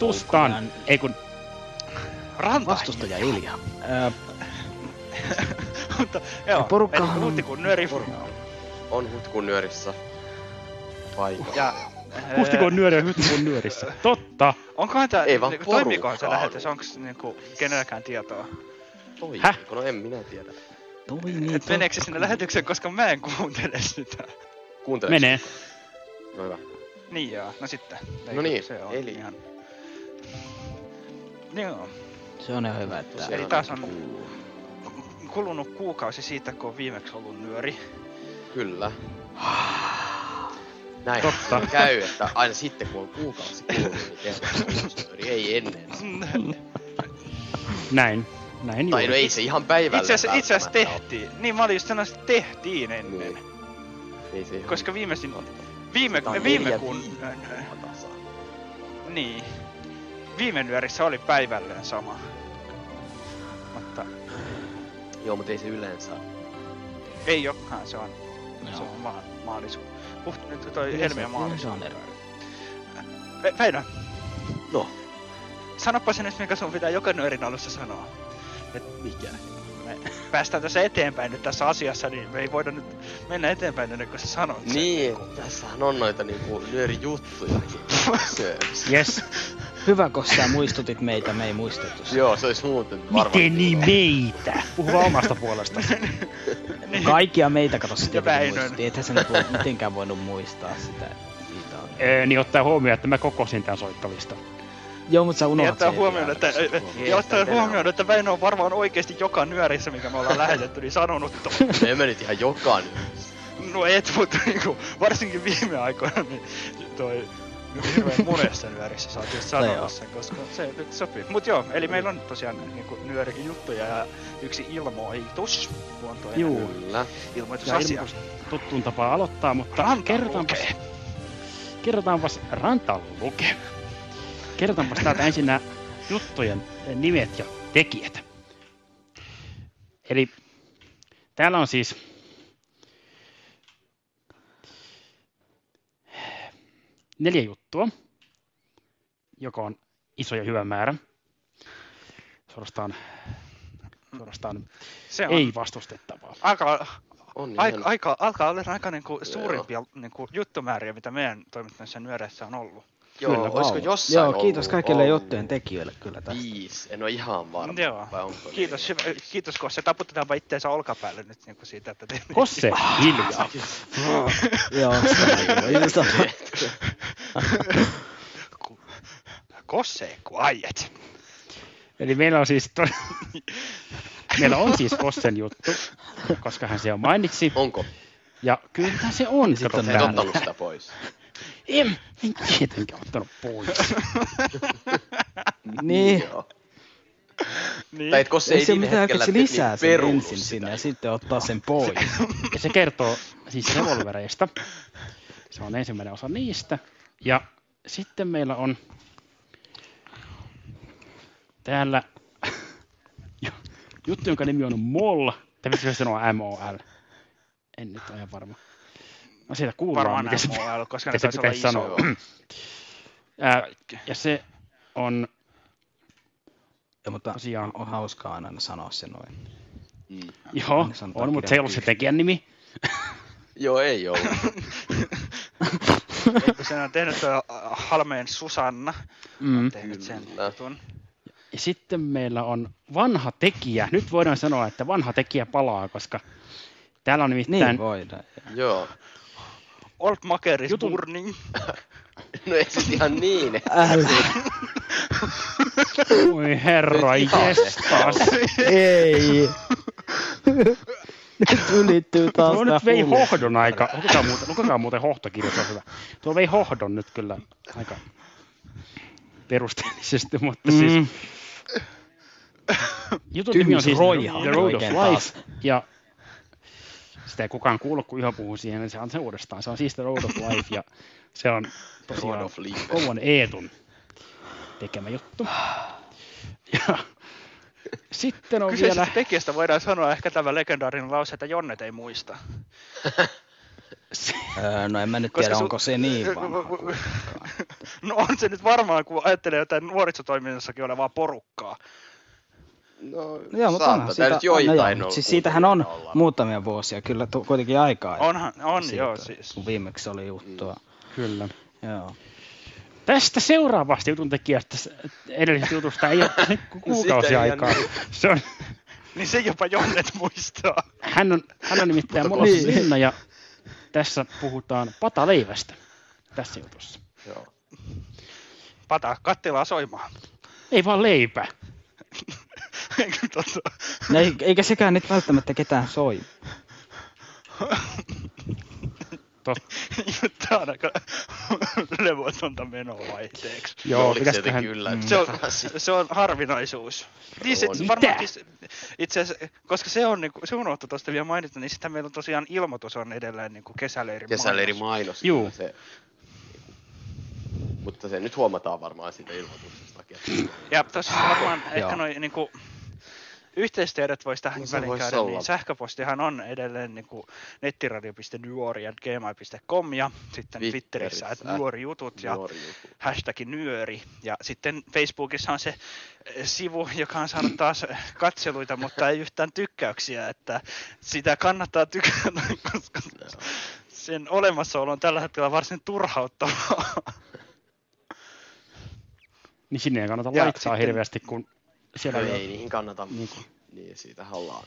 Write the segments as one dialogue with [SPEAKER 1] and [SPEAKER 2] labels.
[SPEAKER 1] Vastustan.
[SPEAKER 2] Ei kun ranta.
[SPEAKER 1] Vastustaja Ilja. Öö,
[SPEAKER 2] Mutta joo,
[SPEAKER 1] porukkahan
[SPEAKER 2] eli
[SPEAKER 1] on-
[SPEAKER 2] huhtikuun nyöri.
[SPEAKER 3] On huhtikuun nyörissä. Paikka.
[SPEAKER 2] Ja
[SPEAKER 4] Huhtikuun nyöri ja huhtikuun nyörissä. Totta.
[SPEAKER 2] Onkohan tää,
[SPEAKER 3] Ei vaan
[SPEAKER 2] niinku, toimiikohan se lähetys, onks niinku kenelläkään tietoa?
[SPEAKER 3] Häh? No en minä tiedä.
[SPEAKER 1] toimii
[SPEAKER 2] Et meneekö se sinne lähetykseen, koska mä en kuuntele sitä.
[SPEAKER 3] Kuuntele.
[SPEAKER 4] Menee.
[SPEAKER 3] No hyvä.
[SPEAKER 2] Niin joo, no sitten. Ei,
[SPEAKER 3] No niin,
[SPEAKER 2] se on
[SPEAKER 3] eli-
[SPEAKER 2] Ihan... Joo,
[SPEAKER 1] Se on ihan hyvä, että...
[SPEAKER 2] Eli taas on- kulunut kuukausi siitä, kun on viimeksi ollut nyöri.
[SPEAKER 3] Kyllä. Näin
[SPEAKER 4] Totta.
[SPEAKER 3] käy, että aina sitten kun on kuukausi kulunut, niin tehdään. Ei ennen.
[SPEAKER 4] Näin. Näin
[SPEAKER 3] Tai no ei se ihan päivällä
[SPEAKER 2] Itse asiassa, itse asiassa tehtiin. Niin mä olin just sanonut, että tehtiin ennen.
[SPEAKER 3] Niin. Ei se ihan...
[SPEAKER 2] Koska viimeisin, viime, viime
[SPEAKER 3] tasan.
[SPEAKER 2] niin, viime nyörissä oli päivälleen sama. Mutta
[SPEAKER 3] Joo, mutta ei se yleensä.
[SPEAKER 2] ei olekaan, se on,
[SPEAKER 1] Joo.
[SPEAKER 2] se on maa, maalisuus. Huht, nyt toi
[SPEAKER 1] Yleensä-
[SPEAKER 2] helmi ja
[SPEAKER 1] yleensä
[SPEAKER 2] maalisuus. Väinö,
[SPEAKER 3] No,
[SPEAKER 2] sanoppa se nyt, mikä sun pitää joka nyörin alussa sanoa.
[SPEAKER 3] mikä?
[SPEAKER 2] Me päästään tässä eteenpäin nyt tässä asiassa, niin me ei voida nyt mennä eteenpäin ennen kuin sä sanot sen.
[SPEAKER 3] Niin, tässähän on noita niinku nyörijuttujakin. Se-
[SPEAKER 4] Yes.
[SPEAKER 1] Hyvä, kun sä muistutit meitä, me ei muistettu sitä.
[SPEAKER 3] Joo, se olisi muuten varmaan.
[SPEAKER 4] Miten niin meitä? Puhu vaan omasta puolesta.
[SPEAKER 2] Niin.
[SPEAKER 1] Kaikkia meitä kato
[SPEAKER 2] Väinön.
[SPEAKER 1] muistutti. Ethän sä nyt voi mitenkään voinut muistaa sitä.
[SPEAKER 4] Ee, niin ottaa huomioon, että mä kokosin tän soittolistan.
[SPEAKER 1] Joo, mutta sä
[SPEAKER 2] Niin
[SPEAKER 1] unohdat
[SPEAKER 2] ottaa
[SPEAKER 1] sen
[SPEAKER 2] huomioon, että, ja ottaa huomioon, että Väinö on varmaan oikeasti joka nyörissä, mikä me ollaan lähetetty, niin sanonut ton.
[SPEAKER 3] Me emme nyt ihan jokainen.
[SPEAKER 2] No et, mutta niinku, varsinkin viime aikoina, niin toi hirveän monessa nyörissä sä oot just sanonut sen, koska se nyt sopii. Mut joo, eli meillä on tosiaan niinku nyörikin juttuja ja yksi ilmoitus, luontoinen
[SPEAKER 4] Juu.
[SPEAKER 3] Kyllä.
[SPEAKER 4] Ja
[SPEAKER 2] ilmoitusasia.
[SPEAKER 4] ilmoitus tuttuun tapaan aloittaa, mutta kerrotaanpas,
[SPEAKER 2] lukee.
[SPEAKER 4] kerrotaanpas Ranta luke. Kerrotaanpas täältä ensin nämä juttujen nimet ja tekijät. Eli täällä on siis neljä juttua, joka on iso ja hyvä määrä. Suorastaan, suorastaan
[SPEAKER 2] Se on
[SPEAKER 4] ei vastustettavaa.
[SPEAKER 2] aika,
[SPEAKER 3] On
[SPEAKER 2] aika,
[SPEAKER 3] ihan...
[SPEAKER 2] aika, alkaa olla aika niinku
[SPEAKER 3] Joo.
[SPEAKER 2] suurimpia niinku juttumääriä, mitä meidän toimittajissa nyöreissä on ollut.
[SPEAKER 3] Joo,
[SPEAKER 4] Kyllä,
[SPEAKER 3] olisiko
[SPEAKER 1] Vau.
[SPEAKER 3] jossain
[SPEAKER 1] Joo, kiitos
[SPEAKER 3] ollut-
[SPEAKER 1] kaikille
[SPEAKER 3] ollut
[SPEAKER 1] juttujen tekijöille kyllä tästä.
[SPEAKER 3] Viisi, en ole ihan varma.
[SPEAKER 2] Joo.
[SPEAKER 3] Vai onko
[SPEAKER 2] Kiitos, hyvä, kiitos kun se taputetaanpa itteensä olkapäälle nyt niinku siitä, että te...
[SPEAKER 4] Kosse, hiljaa.
[SPEAKER 1] Joo.
[SPEAKER 2] Kosse, quiet.
[SPEAKER 4] Eli meillä on siis, to... meillä on siis Kossen juttu, koska hän se jo mainitsi.
[SPEAKER 3] Onko?
[SPEAKER 4] Ja kyllä se on,
[SPEAKER 1] Sitten
[SPEAKER 4] kato
[SPEAKER 1] on
[SPEAKER 3] Et ottanut sitä pois.
[SPEAKER 4] En, en tietenkään ottanut pois.
[SPEAKER 1] Niin.
[SPEAKER 2] Niin.
[SPEAKER 3] Tai etkö se
[SPEAKER 1] Ei se
[SPEAKER 3] viime
[SPEAKER 1] mitään,
[SPEAKER 3] hetkellä
[SPEAKER 1] se
[SPEAKER 3] te-
[SPEAKER 1] lisää
[SPEAKER 3] niin
[SPEAKER 1] sen ensin
[SPEAKER 3] sitä.
[SPEAKER 1] sinne ja sitten ottaa sen pois.
[SPEAKER 4] Ja se kertoo siis revolvereista. Se on ensimmäinen osa niistä. Ja sitten meillä on täällä ju- juttu, jonka nimi on MOL. Tai pitäisikö sanoa MOL? En nyt ole ihan varma. No siitä kuullaan,
[SPEAKER 2] Varmaan
[SPEAKER 4] miten se,
[SPEAKER 2] MOL, koska ne
[SPEAKER 4] miten se
[SPEAKER 2] taisi olla
[SPEAKER 4] pitäisi sanoa. ja se on
[SPEAKER 1] Ja, mutta
[SPEAKER 4] Tosiaan.
[SPEAKER 1] on hauskaa aina sanoa se noin.
[SPEAKER 3] Mm.
[SPEAKER 4] Joo, on, mutta se ei ollut se tekijän nimi.
[SPEAKER 3] Joo, ei ollut.
[SPEAKER 2] Eikö sen on tehnyt tuo Halmeen Susanna,
[SPEAKER 4] Mm.
[SPEAKER 2] on tehnyt sen jutun.
[SPEAKER 4] Ja sitten meillä on vanha tekijä. Nyt voidaan sanoa, että vanha tekijä palaa, koska täällä on nimittäin
[SPEAKER 1] Niin voidaan.
[SPEAKER 3] Joo.
[SPEAKER 2] Old Makeris
[SPEAKER 4] Jutun-
[SPEAKER 2] Burning.
[SPEAKER 3] No ei se ihan niin.
[SPEAKER 5] Älä.
[SPEAKER 4] Oi herra, jestas.
[SPEAKER 5] Ei. Nyt ylittyy taas
[SPEAKER 4] Tuo nyt vei
[SPEAKER 5] hullu.
[SPEAKER 4] hohdon aika. Lukekaa muuten, lukekaa muuten hohtokirja, se on hyvä. Tuo vei hohdon nyt kyllä aika perusteellisesti, mutta mm. siis
[SPEAKER 5] Mm.
[SPEAKER 4] jutun nimi on siis
[SPEAKER 5] roihaa
[SPEAKER 4] The Road of Life. Ja sitä ei kukaan kuullut, kun Iho puhuu siihen, niin se on se uudestaan. Se on siis The Road of Life ja se on tosiaan. Kouan Eetun tekemä juttu. Ja sitten on vielä...
[SPEAKER 2] Kyseisestä tekijästä voidaan sanoa ehkä tämä legendaarinen lause, että Jonnet ei muista.
[SPEAKER 5] Öö, no en mä nyt
[SPEAKER 2] Koska
[SPEAKER 5] tiedä,
[SPEAKER 2] su-
[SPEAKER 5] onko se niin vanha.
[SPEAKER 2] No on se nyt varmaan, kun ajattelee jotain nuorisotoiminnassakin olevaa porukkaa.
[SPEAKER 3] No,
[SPEAKER 5] No Joo, mutta onhan siitä,
[SPEAKER 3] nyt joitain
[SPEAKER 5] no joo, siis siitähän on
[SPEAKER 3] olla.
[SPEAKER 5] muutamia vuosia kyllä tu- kuitenkin aikaa.
[SPEAKER 2] Onhan, on
[SPEAKER 5] siitä,
[SPEAKER 2] joo siis.
[SPEAKER 5] Kun viimeksi oli juttua.
[SPEAKER 4] Kyllä.
[SPEAKER 5] Joo.
[SPEAKER 4] Tästä seuraavasta jutun tekijästä, edellisestä jutusta ei ole tosi ku- kuukausi
[SPEAKER 3] Sitä ei
[SPEAKER 4] aikaa.
[SPEAKER 3] ihan
[SPEAKER 4] Se on,
[SPEAKER 2] Niin se jopa Jonnet muistaa.
[SPEAKER 4] hän, on, hän on nimittäin Molos
[SPEAKER 5] Niin.
[SPEAKER 4] Minna ja tässä puhutaan pataleivästä tässä jutussa.
[SPEAKER 3] Joo.
[SPEAKER 2] Pata kattilaa soimaan.
[SPEAKER 4] Ei vaan leipä.
[SPEAKER 2] Totta.
[SPEAKER 5] No, ei- eikä sekään nyt välttämättä ketään soi.
[SPEAKER 4] Tot,
[SPEAKER 2] Tämä on aika levotonta menoa vaihteeksi.
[SPEAKER 3] No,
[SPEAKER 4] joo,
[SPEAKER 3] oliko se
[SPEAKER 4] pitäisiköhän...
[SPEAKER 3] jotenkin yllätys?
[SPEAKER 2] Se on, se on harvinaisuus. Niin se, varmaankin, se- itse asiassa, koska se on, niin kuin, se unohtu tuosta vielä mainita, niin sitä meillä on tosiaan ilmoitus on edelleen niin kuin kesäleirin
[SPEAKER 3] Kesäleiri
[SPEAKER 2] mainos.
[SPEAKER 3] mainos.
[SPEAKER 4] Juu.
[SPEAKER 3] kyllä Se, mutta se nyt huomataan varmaan siitä ilmoituksestakin.
[SPEAKER 2] Ja tuossa varmaan ehkä noin niin kuin, yhteistiedot voisi tähän
[SPEAKER 3] No se
[SPEAKER 2] väliin käydä,
[SPEAKER 3] olla.
[SPEAKER 2] niin sähköpostihan on edelleen niin kuin nettiradio.nuori.gmail.com ja sitten Twitterissä, että
[SPEAKER 3] Twitterissä,
[SPEAKER 2] nuori jutut ja
[SPEAKER 3] Nuori
[SPEAKER 2] hashtag nyöri. Ja sitten Facebookissa on se eh, sivu, joka on saanut taas katseluita, mutta ei yhtään tykkäyksiä, että sitä kannattaa tykätä, koska sen olemassaolo on tällä hetkellä varsin turhauttavaa.
[SPEAKER 4] Niin sinne ei kannata
[SPEAKER 2] Ja
[SPEAKER 4] laittaa
[SPEAKER 2] sitten-
[SPEAKER 4] hirveästi, kun siellä ei
[SPEAKER 3] ei niihin kannata.
[SPEAKER 4] Niin kuin-
[SPEAKER 3] Niin, siitähän ollaan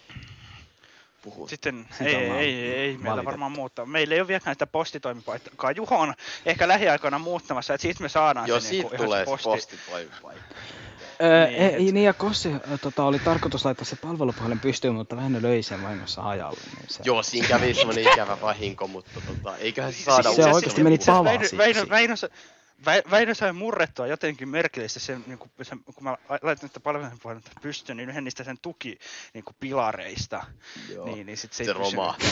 [SPEAKER 3] puhuttu.
[SPEAKER 2] Sitten
[SPEAKER 5] Sitä
[SPEAKER 2] ei, ei, ei, ei meillä varmaan muuttaa. Meillä ei ole vieläkään sitä postitoimipaikkaa. Juho on ehkä lähiaikoina muuttamassa, että siitä me saadaan
[SPEAKER 3] Joo,
[SPEAKER 2] se,
[SPEAKER 3] siitä
[SPEAKER 2] niinku, ihan
[SPEAKER 3] tulee
[SPEAKER 2] se
[SPEAKER 3] se
[SPEAKER 2] posti.
[SPEAKER 3] postitoimipaikka.
[SPEAKER 5] Öö,
[SPEAKER 2] Niin,
[SPEAKER 5] niin,
[SPEAKER 2] et-
[SPEAKER 5] niin ja Kossi tota, oli tarkoitus laittaa se palvelupuhelin pystyyn, mutta Väinö löi sen vahingossa hajalle. Niin se...
[SPEAKER 3] Joo, siinä kävi semmonen ikävä vahinko, mutta tota, eiköhän se saada
[SPEAKER 5] Se
[SPEAKER 3] uusi
[SPEAKER 5] oikeesti meni
[SPEAKER 3] joku.
[SPEAKER 5] palaa
[SPEAKER 2] Väinö. Väinö, Väinö, Väinö sai murrettua jotenkin merkillisesti sen, niin kuin, sen kun mä la- laitan sitä palvelun puolelta pystyyn, niin yhden niistä sen tuki niin kuin pilareista.
[SPEAKER 3] Joo.
[SPEAKER 2] Niin, niin sit se,
[SPEAKER 3] Se romahti.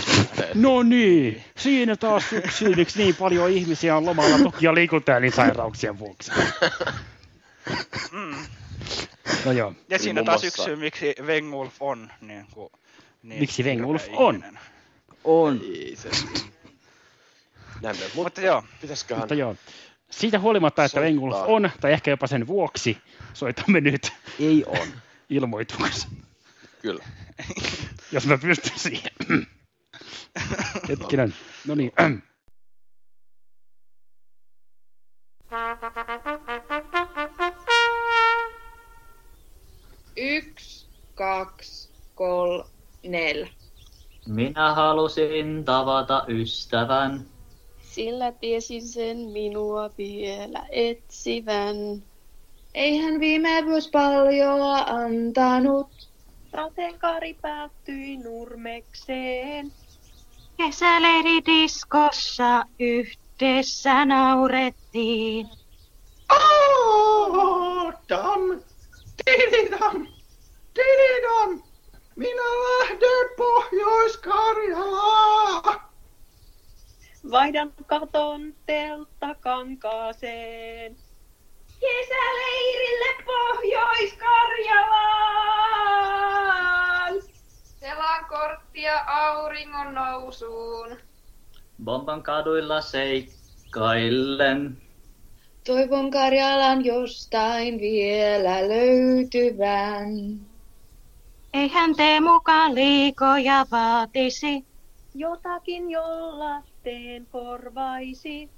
[SPEAKER 4] No niin, siinä taas yksi yksi niin paljon ihmisiä on lomalla tuki- ja liikuntaelinsairauksien vuoksi.
[SPEAKER 2] Mm.
[SPEAKER 4] No joo,
[SPEAKER 2] Ja siinä taas yksi syy, miksi Wengulf on niin kuin, niin
[SPEAKER 4] Miksi
[SPEAKER 2] hirveä
[SPEAKER 4] on?
[SPEAKER 2] ihminen.
[SPEAKER 5] On.
[SPEAKER 3] Ei se. Näin
[SPEAKER 2] Mutta
[SPEAKER 3] mutta
[SPEAKER 2] joo,
[SPEAKER 3] pitäisköhän...
[SPEAKER 4] mutta joo. Siitä huolimatta, että
[SPEAKER 3] Soittaa.
[SPEAKER 4] Vengulf on, tai ehkä jopa sen vuoksi, soitamme nyt
[SPEAKER 5] Ei on.
[SPEAKER 4] ilmoituksen,
[SPEAKER 3] Kyllä.
[SPEAKER 4] jos mä pystyn siihen. Hetkinen, no niin.
[SPEAKER 6] Yksi, kaksi, kolme, neljä.
[SPEAKER 7] Minä halusin tavata ystävän.
[SPEAKER 8] Sillä tiesin sen minua vielä etsivän.
[SPEAKER 6] Ei hän viime vuosi paljoa antanut.
[SPEAKER 8] Sateenkaari päättyi nurmekseen.
[SPEAKER 9] Kesäleiridiskossa yhdessä naurettiin.
[SPEAKER 10] Oh, dam, tididam, tididam, minä lähden Pohjois-Karjalaan.
[SPEAKER 8] Vaihdan katon telttakankaaseen.
[SPEAKER 6] Kesäleirille Pohjois-Karjalaan! Selaan korttia auringon nousuun.
[SPEAKER 7] Bomban kaduilla seikkaillen.
[SPEAKER 6] Toivon Karjalan jostain vielä löytyvän.
[SPEAKER 9] Eihän te mukaan liikoja vaatisi.
[SPEAKER 8] Jotakin jolla teen korvaisi.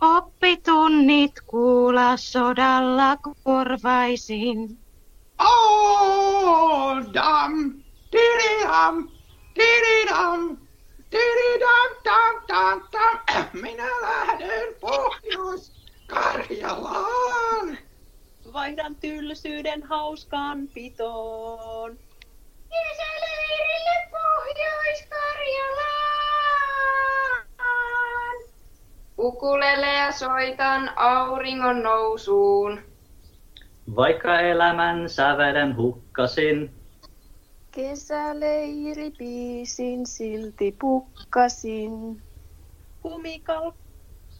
[SPEAKER 9] Oppitunnit kuulla sodalla korvaisin.
[SPEAKER 10] Oh, dam, tididam, tididam, tididam, dam, dam, dam. Minä lähden Pohjois
[SPEAKER 8] vaihdan tylsyyden hauskaan pitoon.
[SPEAKER 6] Kesäleirille Pohjois-Karjalaan. Ukulelea soitan auringon nousuun.
[SPEAKER 7] Vaikka elämän sävelen hukkasin,
[SPEAKER 8] Kesäleiri biisin silti pukkasin. Kumikal,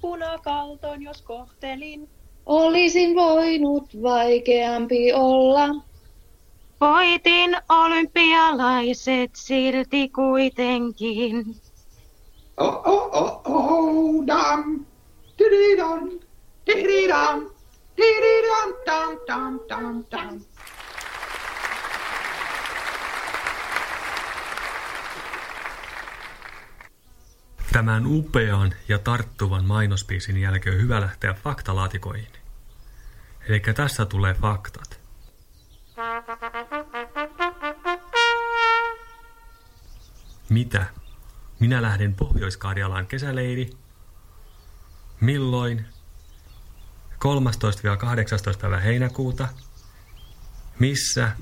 [SPEAKER 8] punakalton jos kohtelin.
[SPEAKER 6] Olisin voinut vaikeampi olla.
[SPEAKER 9] Voitin olympialaiset silti kuitenkin.
[SPEAKER 10] Oh, oh, oh, oh, dam. Dididam. Dididam. Dididam, dam, dam, dam, dam.
[SPEAKER 11] Tämän upean ja tarttuvan mainospiisin jälkeen on hyvä lähteä faktalaatikoihin. Eli tässä tulee faktat. Mitä? Minä lähden Pohjois-Karjalaan kesäleiri. Milloin? 13-18. päivä heinäkuuta. Missä?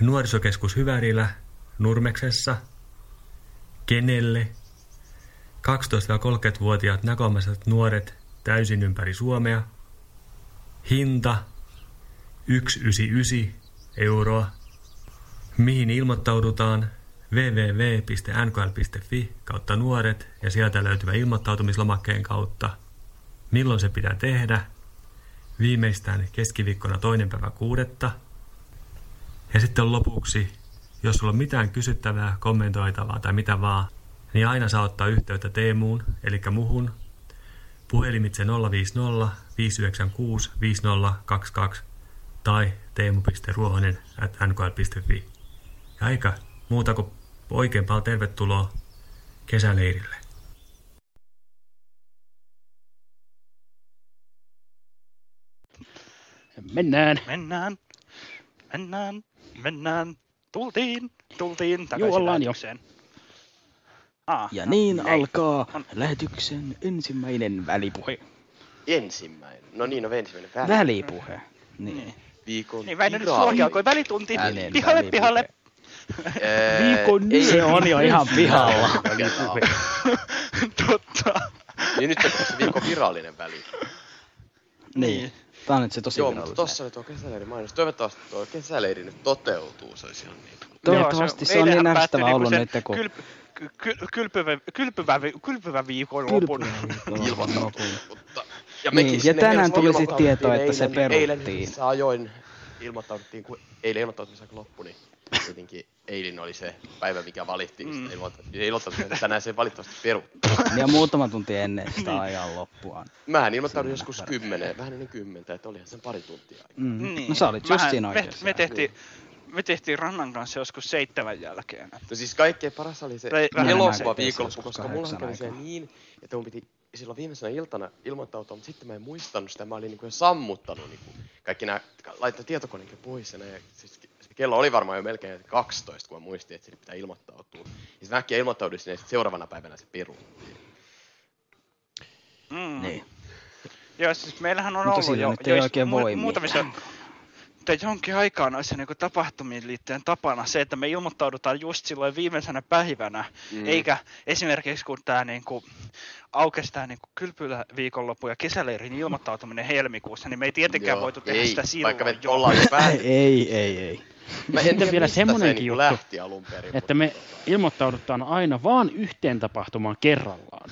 [SPEAKER 11] Nuorisokeskus Hyvärillä, Nurmeksessa. Kenelle? 12-30-vuotiaat näkömäiset nuoret täysin ympäri Suomea. Hinta 199 euroa. Mihin ilmoittaudutaan? www.nkl.fi kautta nuoret ja sieltä löytyvä ilmoittautumislomakkeen kautta. Milloin se pitää tehdä? Viimeistään keskiviikkona toinen päivä kuudetta. Ja sitten lopuksi, jos sulla on mitään kysyttävää, kommentoitavaa tai mitä vaan, niin aina saa ottaa yhteyttä Teemuun, eli muhun, puhelimitse 050 596 5022 tai teemu.ruohonen at nkl.fi. Ja eikä muuta kuin oikein paljon tervetuloa kesäleirille.
[SPEAKER 4] Mennään.
[SPEAKER 2] Mennään. Mennään. Mennään. Tultiin. Tultiin takaisin
[SPEAKER 4] Juu, ollaan jo.
[SPEAKER 2] Ah,
[SPEAKER 5] Ja
[SPEAKER 2] no,
[SPEAKER 5] niin
[SPEAKER 2] ei.
[SPEAKER 5] alkaa
[SPEAKER 2] On.
[SPEAKER 5] lähetyksen ensimmäinen välipuhe.
[SPEAKER 3] Ensimmäinen. No niin, no ensimmäinen väli.
[SPEAKER 5] Välipuhe. Niin.
[SPEAKER 3] Viikon
[SPEAKER 2] Niin Väinö nyt alkoi välitunti. Pihalle,
[SPEAKER 5] välipuhe.
[SPEAKER 2] pihalle.
[SPEAKER 3] Ää,
[SPEAKER 4] Viikon
[SPEAKER 3] ei-
[SPEAKER 5] Se on jo ihan pihalla.
[SPEAKER 2] Totta.
[SPEAKER 3] Niin nyt on se viikon virallinen väli.
[SPEAKER 5] Niin. Tää on nyt se tosi
[SPEAKER 3] Joo, mutta tossa oli tuo kesäleirin mainos. Toivottavasti tuo kesäleiri nyt toteutuu. Se olisi ihan niin.
[SPEAKER 5] Toivottavasti se on niin ärsyttävä
[SPEAKER 2] päättyi
[SPEAKER 5] ollut
[SPEAKER 2] niinku
[SPEAKER 5] nyt, kun...
[SPEAKER 2] Kylp, ky, ky, kylpyvä, kylpyvä, kylpyvä viikon lopun.
[SPEAKER 3] Ilmoittautuu. Mutta, ja
[SPEAKER 5] Niin,
[SPEAKER 3] mekin
[SPEAKER 5] ja tänään tuli sit
[SPEAKER 3] ilmoittauduttiin
[SPEAKER 5] tietoa, että se
[SPEAKER 3] eilen- Eilen
[SPEAKER 5] peruttiin.
[SPEAKER 3] hyvissä ajoin ilmoittauduttiin, kun eilen ilmoittautumisaika loppui, niin tietenkin eilen oli se päivä, mikä valittiin. Mm. Ilmoittautuminen, että tänään se valitettavasti peruttiin.
[SPEAKER 5] Ja muutama tunti ennen
[SPEAKER 2] Niin.
[SPEAKER 5] sitä ajan loppua.
[SPEAKER 3] Mähän ilmoittaudun joskus kymmenen, vähän ennen kymmentä, että olihan sen pari tuntia aikaa.
[SPEAKER 5] Mm.
[SPEAKER 2] Niin.
[SPEAKER 5] No sä olit just siinä
[SPEAKER 2] me,
[SPEAKER 5] oikeassa.
[SPEAKER 2] me, tehtiin, me tehtiin Rannan kanssa joskus seitsemän jälkeen.
[SPEAKER 3] No siis kaikkein paras oli se elokuva viikonloppu, koska mullahan kävi se niin, että mun piti silloin viimeisenä iltana ilmoittautua, mutta sitten mä en muistanut sitä, mä olin niin jo sammuttanut niin kuin kaikki nämä, laittaa tietokoneenkin pois ja, näin, ja siis kello oli varmaan jo melkein 12, kun mä muistin, että sinne pitää ilmoittautua. Ja sitten äkkiä ilmoittauduin sinne ja sitten seuraavana päivänä se peruttiin.
[SPEAKER 2] Mm.
[SPEAKER 5] Niin.
[SPEAKER 2] Joo, siis meillähän on
[SPEAKER 5] Mutta
[SPEAKER 2] ollut jo,
[SPEAKER 5] nyt ei
[SPEAKER 2] jo
[SPEAKER 5] oikein voi
[SPEAKER 2] muutamissa mutta jonkin aikaa noissa niinku tapahtumiin liittyen tapana se, että me ilmoittaudutaan just silloin viimeisenä päivänä,
[SPEAKER 3] Mm.
[SPEAKER 2] eikä esimerkiksi kun tämä niinku, aukesi tämä niinku kylpylä viikonloppu ja kesäleirin ilmoittautuminen helmikuussa, niin me ei tietenkään
[SPEAKER 3] Joo,
[SPEAKER 2] voitu tehdä
[SPEAKER 3] ei,
[SPEAKER 2] sitä silloin.
[SPEAKER 3] vaikka me
[SPEAKER 2] jo.
[SPEAKER 3] ollaan jo päätetty.
[SPEAKER 5] Ei, ei, ei.
[SPEAKER 3] Mä en
[SPEAKER 4] Sitten
[SPEAKER 3] tiedä,
[SPEAKER 4] vielä
[SPEAKER 3] mistä
[SPEAKER 4] semmonenkin
[SPEAKER 3] se niinku
[SPEAKER 4] juttu,
[SPEAKER 3] lähti alun perin.
[SPEAKER 4] Että me ilmoittaudutaan aina vaan yhteen tapahtumaan kerrallaan.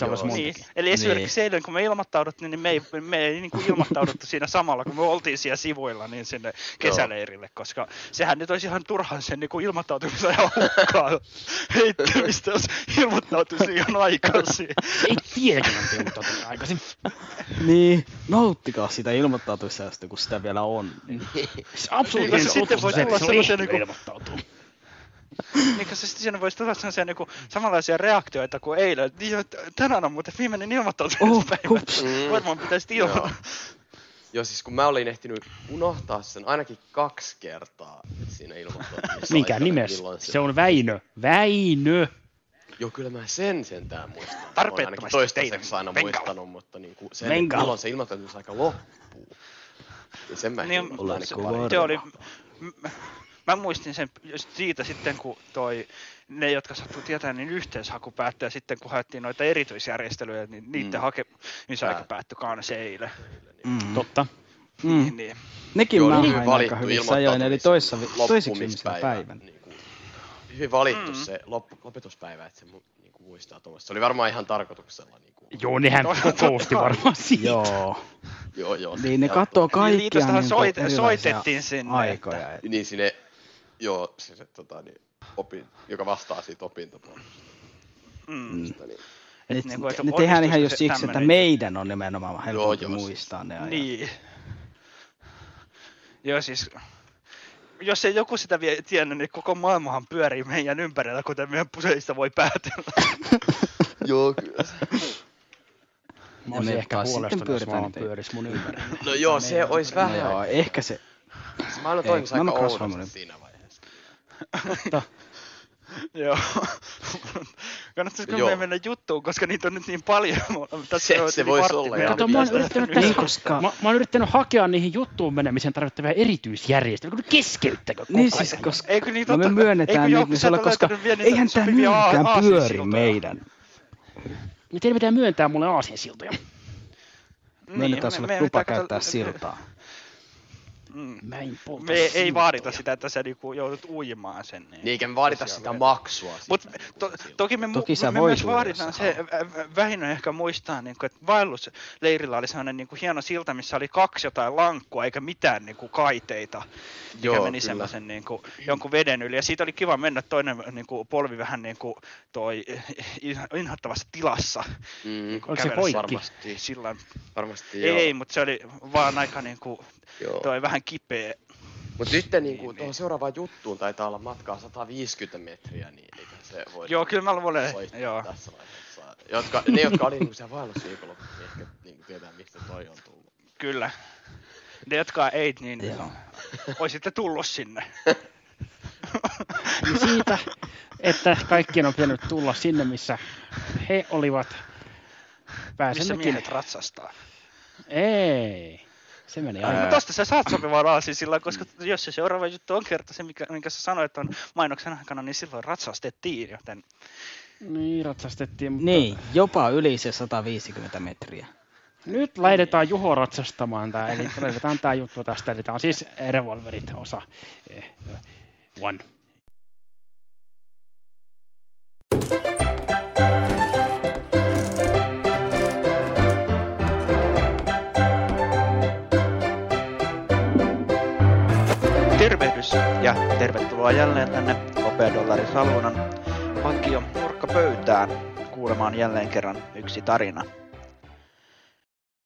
[SPEAKER 3] Joo.
[SPEAKER 4] olisi
[SPEAKER 2] Niin, eli esimerkiksi niin. eilen kun me ilmoittauduttiin, niin me ei, me ei niin kuin ilmoittauduttu siinä samalla, kun me oltiin siellä sivuilla niin sinne kesäleirille, koska sehän nyt olisi ihan turhaan sen niin kuin ilmoittautumisen hukkaa heittämistä, jos ilmoittautuisi ihan aikaisin.
[SPEAKER 4] Ei tietenkään on ilmoittautunut aikaisin.
[SPEAKER 5] Niin, nauttikaa sitä ilmoittautumisesta, kun sitä vielä on. Niin.
[SPEAKER 4] Se absoluuttinen
[SPEAKER 2] Niin, sitten
[SPEAKER 4] että
[SPEAKER 2] tulla
[SPEAKER 4] se on
[SPEAKER 2] niinku-
[SPEAKER 4] ilmoittautua.
[SPEAKER 2] niin kuin se sitten siinä voisi tulla sellaisia niin kuin, samanlaisia reaktioita kuin eilen. Niin, että tänään on muuten viimeinen ilmoittautumispäivä.
[SPEAKER 5] Oh.
[SPEAKER 3] Mm.
[SPEAKER 2] Varmaan pitäisi
[SPEAKER 3] Joo.
[SPEAKER 2] ilmoittaa.
[SPEAKER 3] Joo, siis kun mä olin ehtinyt unohtaa sen ainakin kaksi kertaa siinä ilmoittautumisessa.
[SPEAKER 4] Minkä
[SPEAKER 3] aikana,
[SPEAKER 4] nimes?
[SPEAKER 3] milloin
[SPEAKER 4] Se on Väinö. Väinö!
[SPEAKER 3] Joo, kyllä mä sen sentään muistan. Mä
[SPEAKER 2] Tarpeettomasti
[SPEAKER 3] ainakin toistaiseksi aina
[SPEAKER 2] venkalla.
[SPEAKER 3] muistanut, mutta niin kuin sen,
[SPEAKER 5] Venkalla.
[SPEAKER 3] milloin se ilmoittautumisaika loppuu. Niin sen mä
[SPEAKER 2] Niin,
[SPEAKER 3] ainakin
[SPEAKER 2] se, se oli, mä muistin sen siitä sitten, kun toi, ne, jotka sattuu tietää, niin yhteishaku päättyi, ja sitten kun haettiin noita erityisjärjestelyjä, niin niiden
[SPEAKER 3] Mm.
[SPEAKER 2] hakemisaika
[SPEAKER 3] Tää.
[SPEAKER 2] päättyi kanssa eilen.
[SPEAKER 5] Mm.
[SPEAKER 4] Totta.
[SPEAKER 5] Mm.
[SPEAKER 2] Niin, niin.
[SPEAKER 5] Nekin
[SPEAKER 3] Joo,
[SPEAKER 5] mä
[SPEAKER 3] niin hyvin
[SPEAKER 5] hain aika
[SPEAKER 3] valittu
[SPEAKER 5] hyvissä ajoin, eli toissa, toisiksi päivän.
[SPEAKER 3] Niin kuin, hyvin valittu
[SPEAKER 2] Mm.
[SPEAKER 3] se loppu, lopetuspäivä, että se mu, niin kuin muistaa tuommoista. Se oli varmaan ihan tarkoituksella. Niin kuin,
[SPEAKER 4] Joo, nehän kokousti varmaan siitä.
[SPEAKER 5] Joo.
[SPEAKER 3] joo, joo.
[SPEAKER 5] Niin ne katsoo kaikkia
[SPEAKER 2] Liitostahan
[SPEAKER 5] niin
[SPEAKER 2] soit-
[SPEAKER 5] erilaisia
[SPEAKER 2] soitettiin sinne,
[SPEAKER 5] aikoja. et-
[SPEAKER 3] Niin sinne, joo, se, se tota, niin, opin, joka vastaa siitä opintopuolesta.
[SPEAKER 2] Mm.
[SPEAKER 3] Niin,
[SPEAKER 5] Ne,
[SPEAKER 2] Et niinku, että
[SPEAKER 5] ne tehdään ihan just siksi, että meidän on nimenomaan helpompi
[SPEAKER 3] joo, siis-
[SPEAKER 5] muistaa ne ajat.
[SPEAKER 2] Niin. Joo, siis jos ei joku sitä vie tiennyt, niin koko maailmahan pyörii meidän ympärillä, kuten meidän puseista voi päätellä.
[SPEAKER 3] joo, kyllä. se-
[SPEAKER 4] Mä olisin ehkä huolestunut, jos
[SPEAKER 5] pyöritään
[SPEAKER 4] maailma
[SPEAKER 5] niitä-
[SPEAKER 4] pyörisi mun ympärillä.
[SPEAKER 3] No joo, se olisi
[SPEAKER 5] No
[SPEAKER 3] vähän.
[SPEAKER 5] joo, ehkä se...
[SPEAKER 3] Se maailma
[SPEAKER 5] Ei,
[SPEAKER 3] toimisi aika oudosti siinä vaiheessa.
[SPEAKER 2] Joo. Kannattaisiko
[SPEAKER 3] Joo.
[SPEAKER 2] meidän mennä juttuun, koska niitä on nyt niin paljon. Tässä
[SPEAKER 3] Se- se voisi
[SPEAKER 2] vartti
[SPEAKER 3] olla, joo.
[SPEAKER 4] Kato, mä oon yrittänyt
[SPEAKER 2] tehdä.
[SPEAKER 5] Niin,
[SPEAKER 4] tässä,
[SPEAKER 5] koska...
[SPEAKER 4] mä, mä oon yrittänyt hakea niihin juttuun menemiseen tarvittavia erityisjärjestelyjä, kun keskeyttäkö koko
[SPEAKER 5] Niin siis, koska...
[SPEAKER 2] Eikö niin
[SPEAKER 5] No me
[SPEAKER 2] totta-
[SPEAKER 5] myönnetään
[SPEAKER 2] eikö
[SPEAKER 5] nyt
[SPEAKER 2] joku
[SPEAKER 5] niin koska
[SPEAKER 2] niitä
[SPEAKER 5] eihän tää
[SPEAKER 2] sopivia
[SPEAKER 5] niinkään pyöri meidän.
[SPEAKER 4] Niin teidän pitää myöntää mulle aasinsiltoja.
[SPEAKER 5] Myönnetään sulle
[SPEAKER 2] me-
[SPEAKER 5] lupa
[SPEAKER 2] me-
[SPEAKER 5] käyttää siltaa.
[SPEAKER 2] Mm.
[SPEAKER 4] Mä en polta
[SPEAKER 2] Me ei
[SPEAKER 4] siltoja.
[SPEAKER 2] vaadita sitä, että sä niinku joudut uimaan sen.
[SPEAKER 3] Niin eikä me vaadita sitä
[SPEAKER 2] vielä.
[SPEAKER 3] maksua.
[SPEAKER 2] Mut
[SPEAKER 3] niin
[SPEAKER 2] to, toki me,
[SPEAKER 5] Toki
[SPEAKER 2] me
[SPEAKER 5] voit
[SPEAKER 2] myös vaaditaan se, on ehkä muistaa, niin kuin, että vaellusleirillä oli sellainen niin kuin hieno silta, missä oli kaksi jotain lankkua eikä mitään niin kuin kaiteita, mikä
[SPEAKER 3] Joo,
[SPEAKER 2] meni
[SPEAKER 3] kyllä.
[SPEAKER 2] semmoisen niin kuin, jonkun veden yli. Ja siitä oli kiva mennä toinen niin kuin, polvi vähän niin kuin toi in- inhottavassa tilassa.
[SPEAKER 3] Mm,
[SPEAKER 2] Niin kuin
[SPEAKER 4] Oliko se poikki?
[SPEAKER 3] varmasti,
[SPEAKER 2] Sillan.
[SPEAKER 3] varmasti joo.
[SPEAKER 2] Ei, mutta se oli vaan aika niin kuin,
[SPEAKER 3] joo.
[SPEAKER 2] toi vähän kipeä.
[SPEAKER 3] Mut nyt niin kuin,
[SPEAKER 2] Niin,
[SPEAKER 3] tuohon seuraavaan juttuun taitaa olla matkaa 150 metriä, niin eikä se voi
[SPEAKER 2] Joo, kyllä mä luulen, joo.
[SPEAKER 3] tässä vaiheessa. Jotka, ne, jotka oli niin siellä vaellusviikolla, niin ehkä niin kuin tietää, mistä toi on tullut.
[SPEAKER 2] Kyllä. Ne, jotka ei, niin
[SPEAKER 5] Joo.
[SPEAKER 2] olisitte tullut sinne.
[SPEAKER 4] Niin siitä, että kaikkien on pitänyt tulla sinne, missä he olivat.
[SPEAKER 2] Missä
[SPEAKER 4] Pääsemmekin.
[SPEAKER 2] miehet ratsastaa.
[SPEAKER 4] Ei. Se meni
[SPEAKER 2] Ai,
[SPEAKER 4] aivan.
[SPEAKER 2] mutta tosta sä saat sopivan aasin sillä, koska jos se seuraava juttu on kerta se, mikä, minkä sä sanoit on mainoksen aikana, niin silloin ratsastettiin, joten
[SPEAKER 4] Niin, ratsastettiin, mutta
[SPEAKER 5] Niin, jopa yli se 150 metriä.
[SPEAKER 4] nyt laitetaan Juho ratsastamaan tää, eli laitetaan tää juttu tästä, eli tää on siis revolverit osa eh, one.
[SPEAKER 1] Tervehdys ja tervetuloa jälleen tänne Hopeadollari Salunan vakio nurkkapöytään kuulemaan jälleen kerran yksi tarina.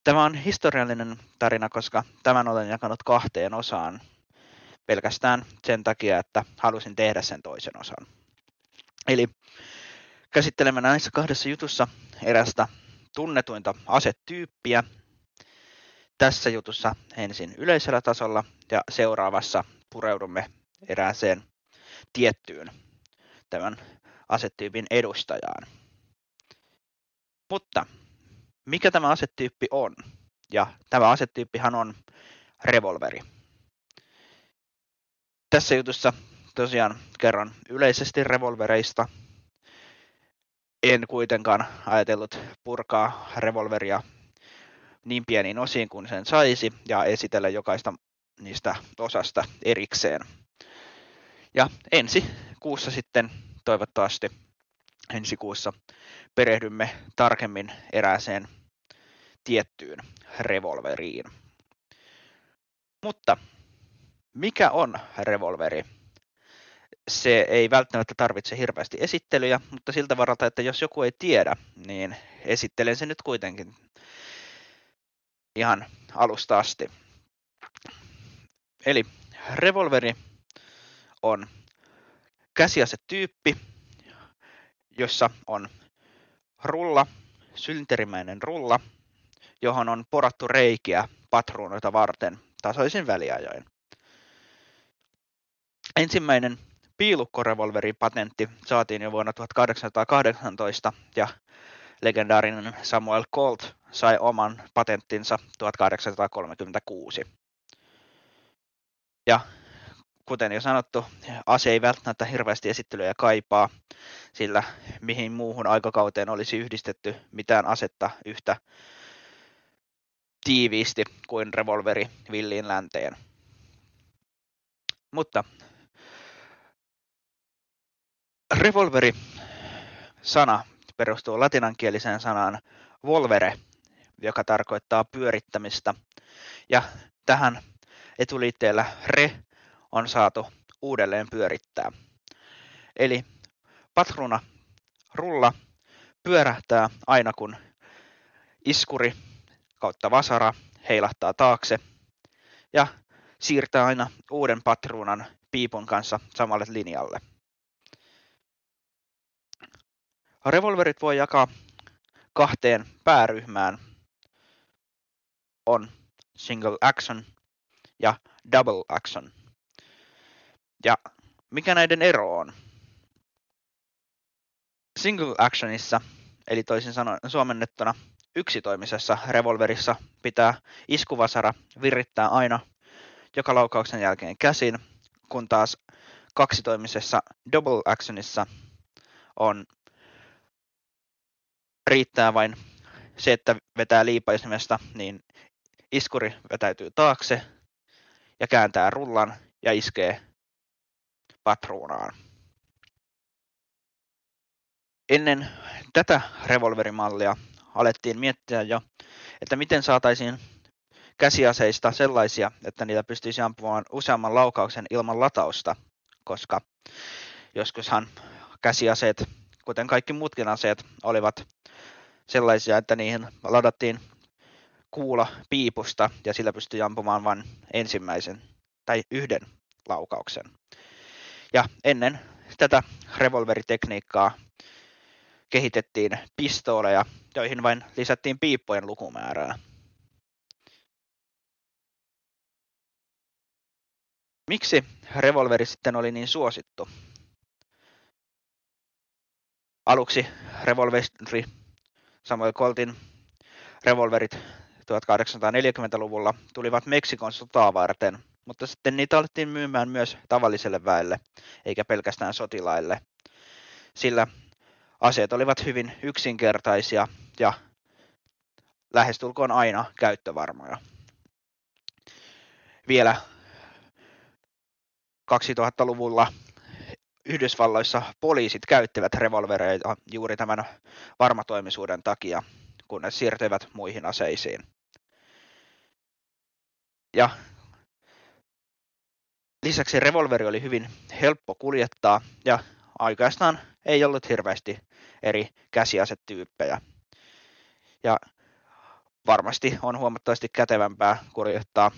[SPEAKER 1] Tämä on historiallinen tarina, koska tämän olen jakanut kahteen osaan pelkästään sen takia, että halusin tehdä sen toisen osan. Eli käsittelemme näissä kahdessa jutussa erästä tunnetuinta asetyyppiä. Tässä jutussa ensin yleisellä tasolla ja seuraavassa pureudumme erääseen tiettyyn tämän asetyypin edustajaan. Mutta mikä tämä asetyyppi on? Ja tämä asetyyppihan on revolveri. Tässä jutussa tosiaan kerron yleisesti revolvereista. En kuitenkaan ajatellut purkaa revolveria niin pieniin osiin kuin sen saisi ja esitellä jokaista niistä osasta erikseen. Ja ensi kuussa sitten toivottavasti ensi kuussa perehdymme tarkemmin erääseen tiettyyn revolveriin. Mutta mikä on revolveri? Se ei välttämättä tarvitse hirveästi esittelyjä, mutta siltä varalta, että jos joku ei tiedä, niin esittelen sen nyt kuitenkin ihan alusta asti. Eli revolveri on käsiasetyyppi, jossa on rulla, synterimäinen rulla, johon on porattu reikiä patruunoita varten tasoisin väliajoin. Ensimmäinen piilukkorevolveripatentti saatiin jo vuonna 1818 ja legendaarinen Samuel Colt sai oman patenttinsa 1836. Ja kuten jo sanottu, ase ei välttämättä hirveästi esittelyjä kaipaa, sillä mihin muuhun aikakauteen olisi yhdistetty mitään asetta yhtä tiiviisti kuin revolveri villiin länteen. Mutta revolveri sana perustuu latinankieliseen sanaan volvere, joka tarkoittaa pyörittämistä. Ja tähän etuliitteellä re on saatu uudelleen pyörittää. Eli patruna rulla pyörähtää aina kun iskuri kautta vasara heilahtaa taakse ja siirtää aina uuden patruunan piipun kanssa samalle linjalle. Revolverit voi jakaa kahteen pääryhmään. On single action ja double action. Ja mikä näiden ero on? Single actionissa, eli toisin sanoen suomennettuna yksitoimisessa revolverissa pitää iskuvasara virittää aina joka laukauksen jälkeen käsin, kun taas kaksitoimisessa double actionissa on riittää vain se, että vetää liipaisimesta, niin iskuri vetäytyy taakse ja kääntää rullan ja iskee patruunaan. Ennen tätä revolverimallia alettiin miettiä jo, että miten saataisiin käsiaseista sellaisia, että niitä pystyisi ampumaan useamman laukauksen ilman latausta, koska joskushan käsiaseet, kuten kaikki muutkin aseet, olivat sellaisia, että niihin ladattiin kuula piipusta ja sillä pystyi ampumaan vain ensimmäisen tai yhden laukauksen. Ja ennen tätä revolveritekniikkaa kehitettiin pistooleja, joihin vain lisättiin piippojen lukumäärää. Miksi revolveri sitten oli niin suosittu? Aluksi revolveri, samoin Coltin revolverit 1840-luvulla tulivat Meksikon sotaa varten, mutta sitten niitä alettiin myymään myös tavalliselle väelle, eikä pelkästään sotilaille, sillä aseet olivat hyvin yksinkertaisia ja lähestulkoon aina käyttövarmoja. Vielä 2000-luvulla Yhdysvalloissa poliisit käyttivät revolvereita juuri tämän varmatoimisuuden takia, kun ne siirtyivät muihin aseisiin. Ja lisäksi revolveri oli hyvin helppo kuljettaa ja oikeastaan ei ollut hirveästi eri käsiasetyyppejä. Ja varmasti on huomattavasti kätevämpää kuljettaa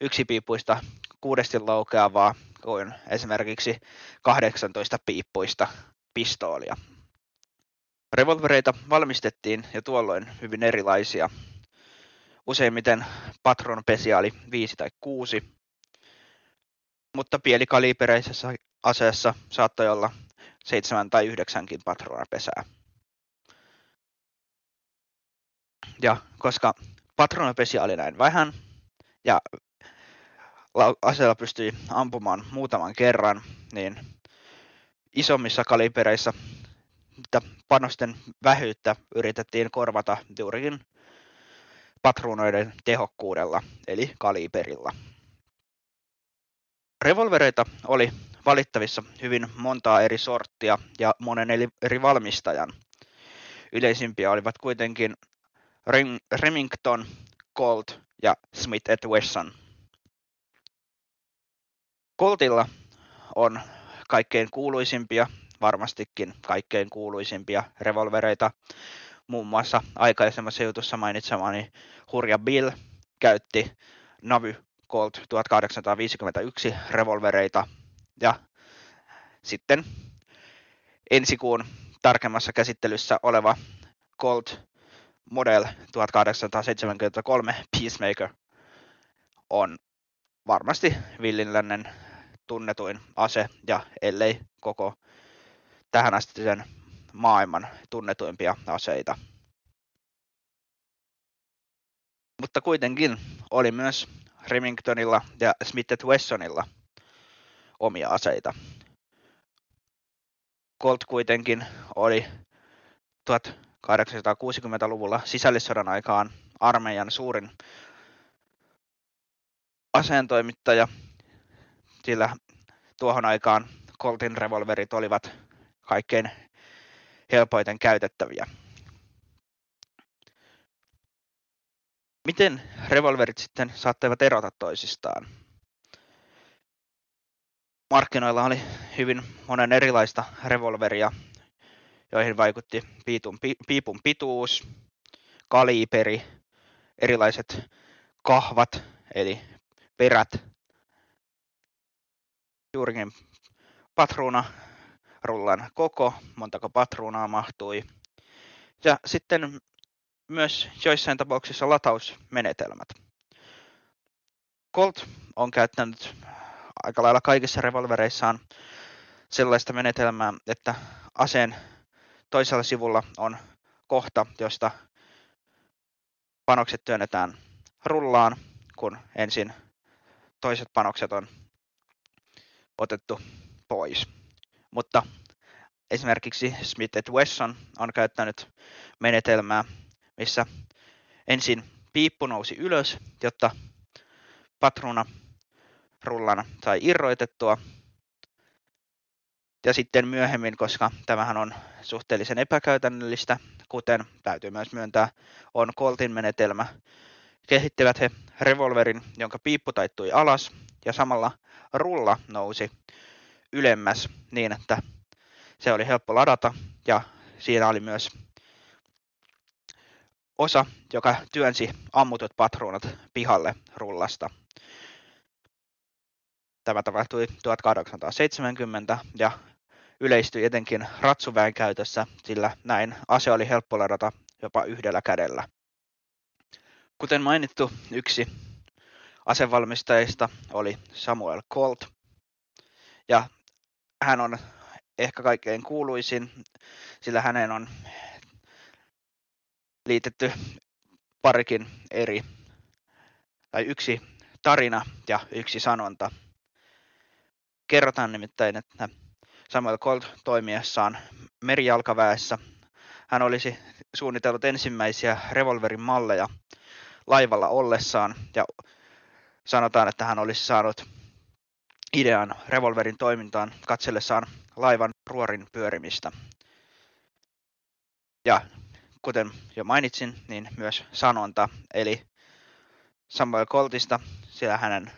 [SPEAKER 1] yksipiippuista kuudesti laukeavaa kuin esimerkiksi 18 piippuista pistoolia. Revolvereita valmistettiin jo tuolloin hyvin erilaisia. Useimmiten patron pesiaali 5 tai 6, mutta pielikalibereisessä aseessa saattoi olla 7 tai 9 patronapesää. Ja koska patronapesiä oli näin vähän ja aseella pystyi ampumaan muutaman kerran, niin isommissa kalibereissa panosten vähyyttä yritettiin korvata juurikin patruunoiden tehokkuudella, eli kaliberilla. Revolvereita oli valittavissa hyvin montaa eri sorttia ja monen eri valmistajan. Yleisimpiä olivat kuitenkin Remington, Colt ja Smith Wesson. Coltilla on kaikkein kuuluisimpia, varmastikin kaikkein kuuluisimpia revolvereita. Muun muassa aikaisemmassa jutussa mainitsemani Hurja Bill käytti Navy Colt 1851 revolvereita. Ja sitten ensi kuun tarkemmassa käsittelyssä oleva Colt Model 1873 Peacemaker on varmasti villinlännen tunnetuin ase ja ellei koko tähän asti sen maailman tunnetuimpia aseita. Mutta kuitenkin oli myös Remingtonilla ja Smith Wessonilla omia aseita. Colt kuitenkin oli 1860-luvulla sisällissodan aikaan armeijan suurin aseentoimittaja, sillä tuohon aikaan Coltin revolverit olivat kaikkein helpoiten käytettäviä. Miten revolverit sitten saattoivat erota toisistaan? Markkinoilla oli hyvin monen erilaista revolveria, joihin vaikutti piipun, piipun pituus, kaliiperi, erilaiset kahvat, eli perät, juurikin patruuna, rullan koko, montako patruunaa mahtui, ja sitten myös joissain tapauksissa latausmenetelmät. Colt on käyttänyt aika lailla kaikissa revolvereissaan sellaista menetelmää, että aseen toisella sivulla on kohta, josta panokset työnnetään rullaan, kun ensin toiset panokset on otettu pois. Mutta esimerkiksi Smith Wesson on käyttänyt menetelmää, missä ensin piippu nousi ylös, jotta patruuna rullan sai irroitettua. Ja sitten myöhemmin, koska tämähän on suhteellisen epäkäytännöllistä, kuten täytyy myös myöntää, on Coltin menetelmä, kehittivät he revolverin, jonka piippu taittui alas ja samalla rulla nousi ylemmäs niin, että se oli helppo ladata ja siinä oli myös osa, joka työnsi ammutut patruunat pihalle rullasta. Tämä tapahtui 1870 ja yleistyi etenkin ratsuväen käytössä, sillä näin ase oli helppo ladata jopa yhdellä kädellä. Kuten mainittu, yksi asevalmistajista oli Samuel Colt, ja hän on ehkä kaikkein kuuluisin, sillä hänen on liitetty parikin eri, tai yksi tarina ja yksi sanonta. Kerrotaan nimittäin, että Samuel Colt toimiessaan merijalkaväessä hän olisi suunnitellut ensimmäisiä revolverin malleja laivalla ollessaan ja sanotaan, että hän olisi saanut idean revolverin toimintaan katsellessaan laivan ruorin pyörimistä. Ja kuten jo mainitsin, niin myös sanonta, eli Samuel Coltista, siellä hänen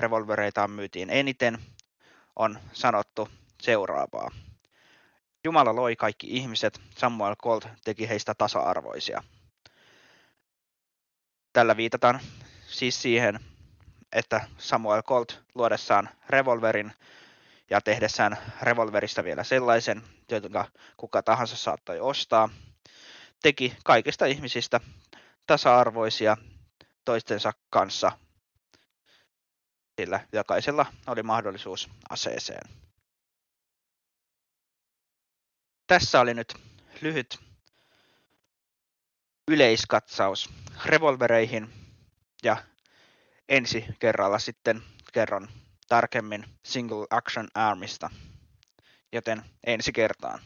[SPEAKER 1] revolvereitaan myytiin eniten, on sanottu seuraavaa. Jumala loi kaikki ihmiset, Samuel Colt teki heistä tasa-arvoisia. Tällä viitataan siis siihen, että Samuel Colt luodessaan revolverin ja tehdessään revolverista vielä sellaisen, jonka kuka tahansa saattoi ostaa, teki kaikista ihmisistä tasa-arvoisia toistensa kanssa, sillä jokaisella oli mahdollisuus aseeseen. Tässä oli nyt lyhyt yleiskatsaus revolvereihin ja ensi kerralla sitten kerron tarkemmin Single Action Armista, joten ensi kertaan.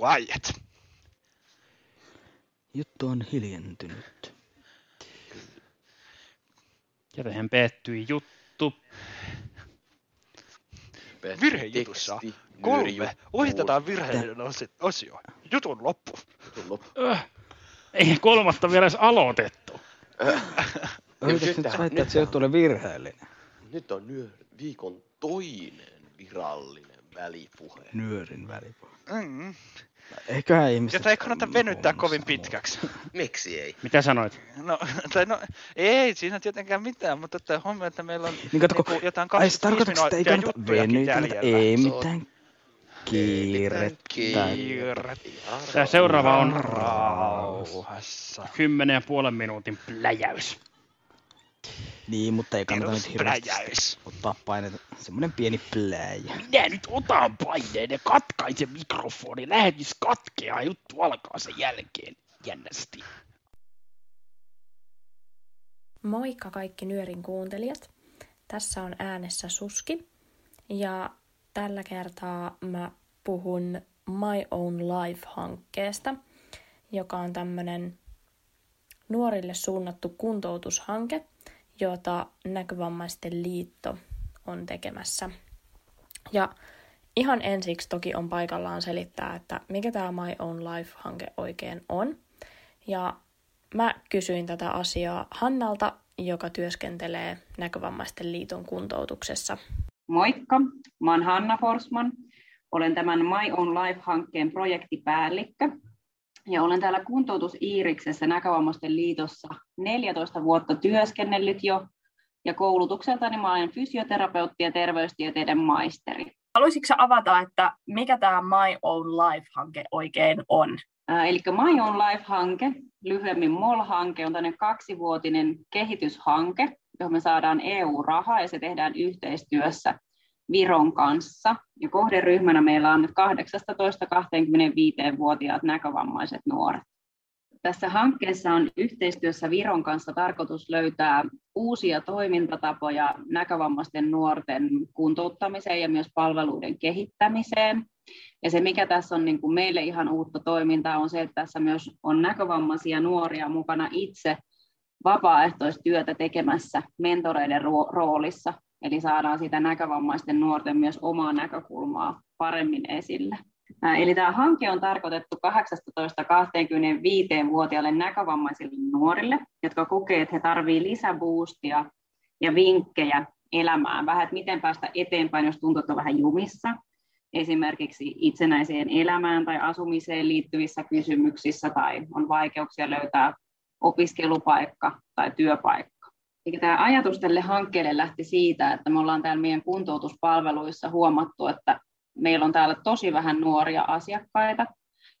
[SPEAKER 1] Quiet.
[SPEAKER 5] Juttu on hiljentynyt.
[SPEAKER 4] Ja tähän päättyi juttu.
[SPEAKER 1] Virhejutussa kolme. Ohitetaan virheiden osi- osio. Jutun loppu.
[SPEAKER 4] Öh, ei kolmatta vielä edes aloitettu.
[SPEAKER 5] Yritätkö nyt väittää, että se juttu oli virheellinen?
[SPEAKER 3] Nyt on nyö, viikon toinen virallinen välipuhe.
[SPEAKER 5] Nyörin välipuhe.
[SPEAKER 1] Mm.
[SPEAKER 5] Eiköhän ihmiset...
[SPEAKER 1] Jota ei kannata venyttää kovin pitkäksi.
[SPEAKER 3] Miksi ei?
[SPEAKER 4] Mitä sanoit?
[SPEAKER 1] No, tai no, ei siinä tietenkään mitään, mutta että huomioon, että meillä on
[SPEAKER 5] Niin kato, kun...
[SPEAKER 1] niinku jotain
[SPEAKER 5] Ai, se
[SPEAKER 1] 25
[SPEAKER 5] tarkoitatko, että ei
[SPEAKER 1] minuuttia
[SPEAKER 5] kannata
[SPEAKER 1] jäljellä.
[SPEAKER 5] Ei mitään. Kiirettä.
[SPEAKER 4] Ja seuraava on
[SPEAKER 2] rauhassa.
[SPEAKER 4] Kymmenen ja puolen minuutin pläjäys.
[SPEAKER 5] Niin, mutta ei kannata nyt hirveästi ottaa paineita. Semmonen pieni pläjä.
[SPEAKER 4] Minä nyt otan paineen ja katkaisen mikrofoni. Lähetys katkeaa, juttu alkaa sen jälkeen. Jännästi.
[SPEAKER 12] Moikka kaikki Nyörin kuuntelijat. Tässä on äänessä Suski. Ja tällä kertaa mä puhun My Own Life-hankkeesta, joka on tämmönen nuorille suunnattu kuntoutushanke, jota Näkövammaisten liitto on tekemässä. Ja ihan ensiksi toki on paikallaan selittää, että mikä tämä My Own Life-hanke oikein on. Ja mä kysyin tätä asiaa Hannalta, joka työskentelee Näkövammaisten liiton kuntoutuksessa.
[SPEAKER 13] Moikka, mä oon Hanna Forsman. Olen tämän My Own Life-hankkeen projektipäällikkö ja olen täällä kuntoutus Iiriksessä Näkövammaisten liitossa 14 vuotta työskennellyt jo ja koulutukseltani mä olen fysioterapeutti ja terveystieteiden maisteri.
[SPEAKER 12] Haluaisitko avata, että mikä tämä My Own Life-hanke oikein on?
[SPEAKER 13] Ää, Eli My Own Life-hanke, lyhyemmin MOL-hanke, on tämmöinen kaksivuotinen kehityshanke, johon me saadaan EU-rahaa ja se tehdään yhteistyössä Viron kanssa. Ja kohderyhmänä meillä on nyt 18-25-vuotiaat näkövammaiset nuoret. Tässä hankkeessa on yhteistyössä Viron kanssa tarkoitus löytää uusia toimintatapoja näkövammaisten nuorten kuntouttamiseen ja myös palveluiden kehittämiseen. Ja se, mikä tässä on niin kuin meille ihan uutta toimintaa, on se, että tässä myös on näkövammaisia nuoria mukana itse vapaaehtoistyötä tekemässä mentoreiden roolissa. Eli saadaan sitä näkövammaisten nuorten myös omaa näkökulmaa paremmin esille. Eli tämä hanke on tarkoitettu 18-25-vuotiaille näkövammaisille nuorille, jotka kokee, että he tarvitsevat lisäboostia ja vinkkejä elämään. Vähän, että miten päästä eteenpäin, jos tuntuu, että vähän jumissa. Esimerkiksi itsenäiseen elämään tai asumiseen liittyvissä kysymyksissä tai on vaikeuksia löytää opiskelupaikka tai työpaikka. Eli tämä ajatus tälle hankkeelle lähti siitä, että me ollaan täällä meidän kuntoutuspalveluissa huomattu, että meillä on täällä tosi vähän nuoria asiakkaita.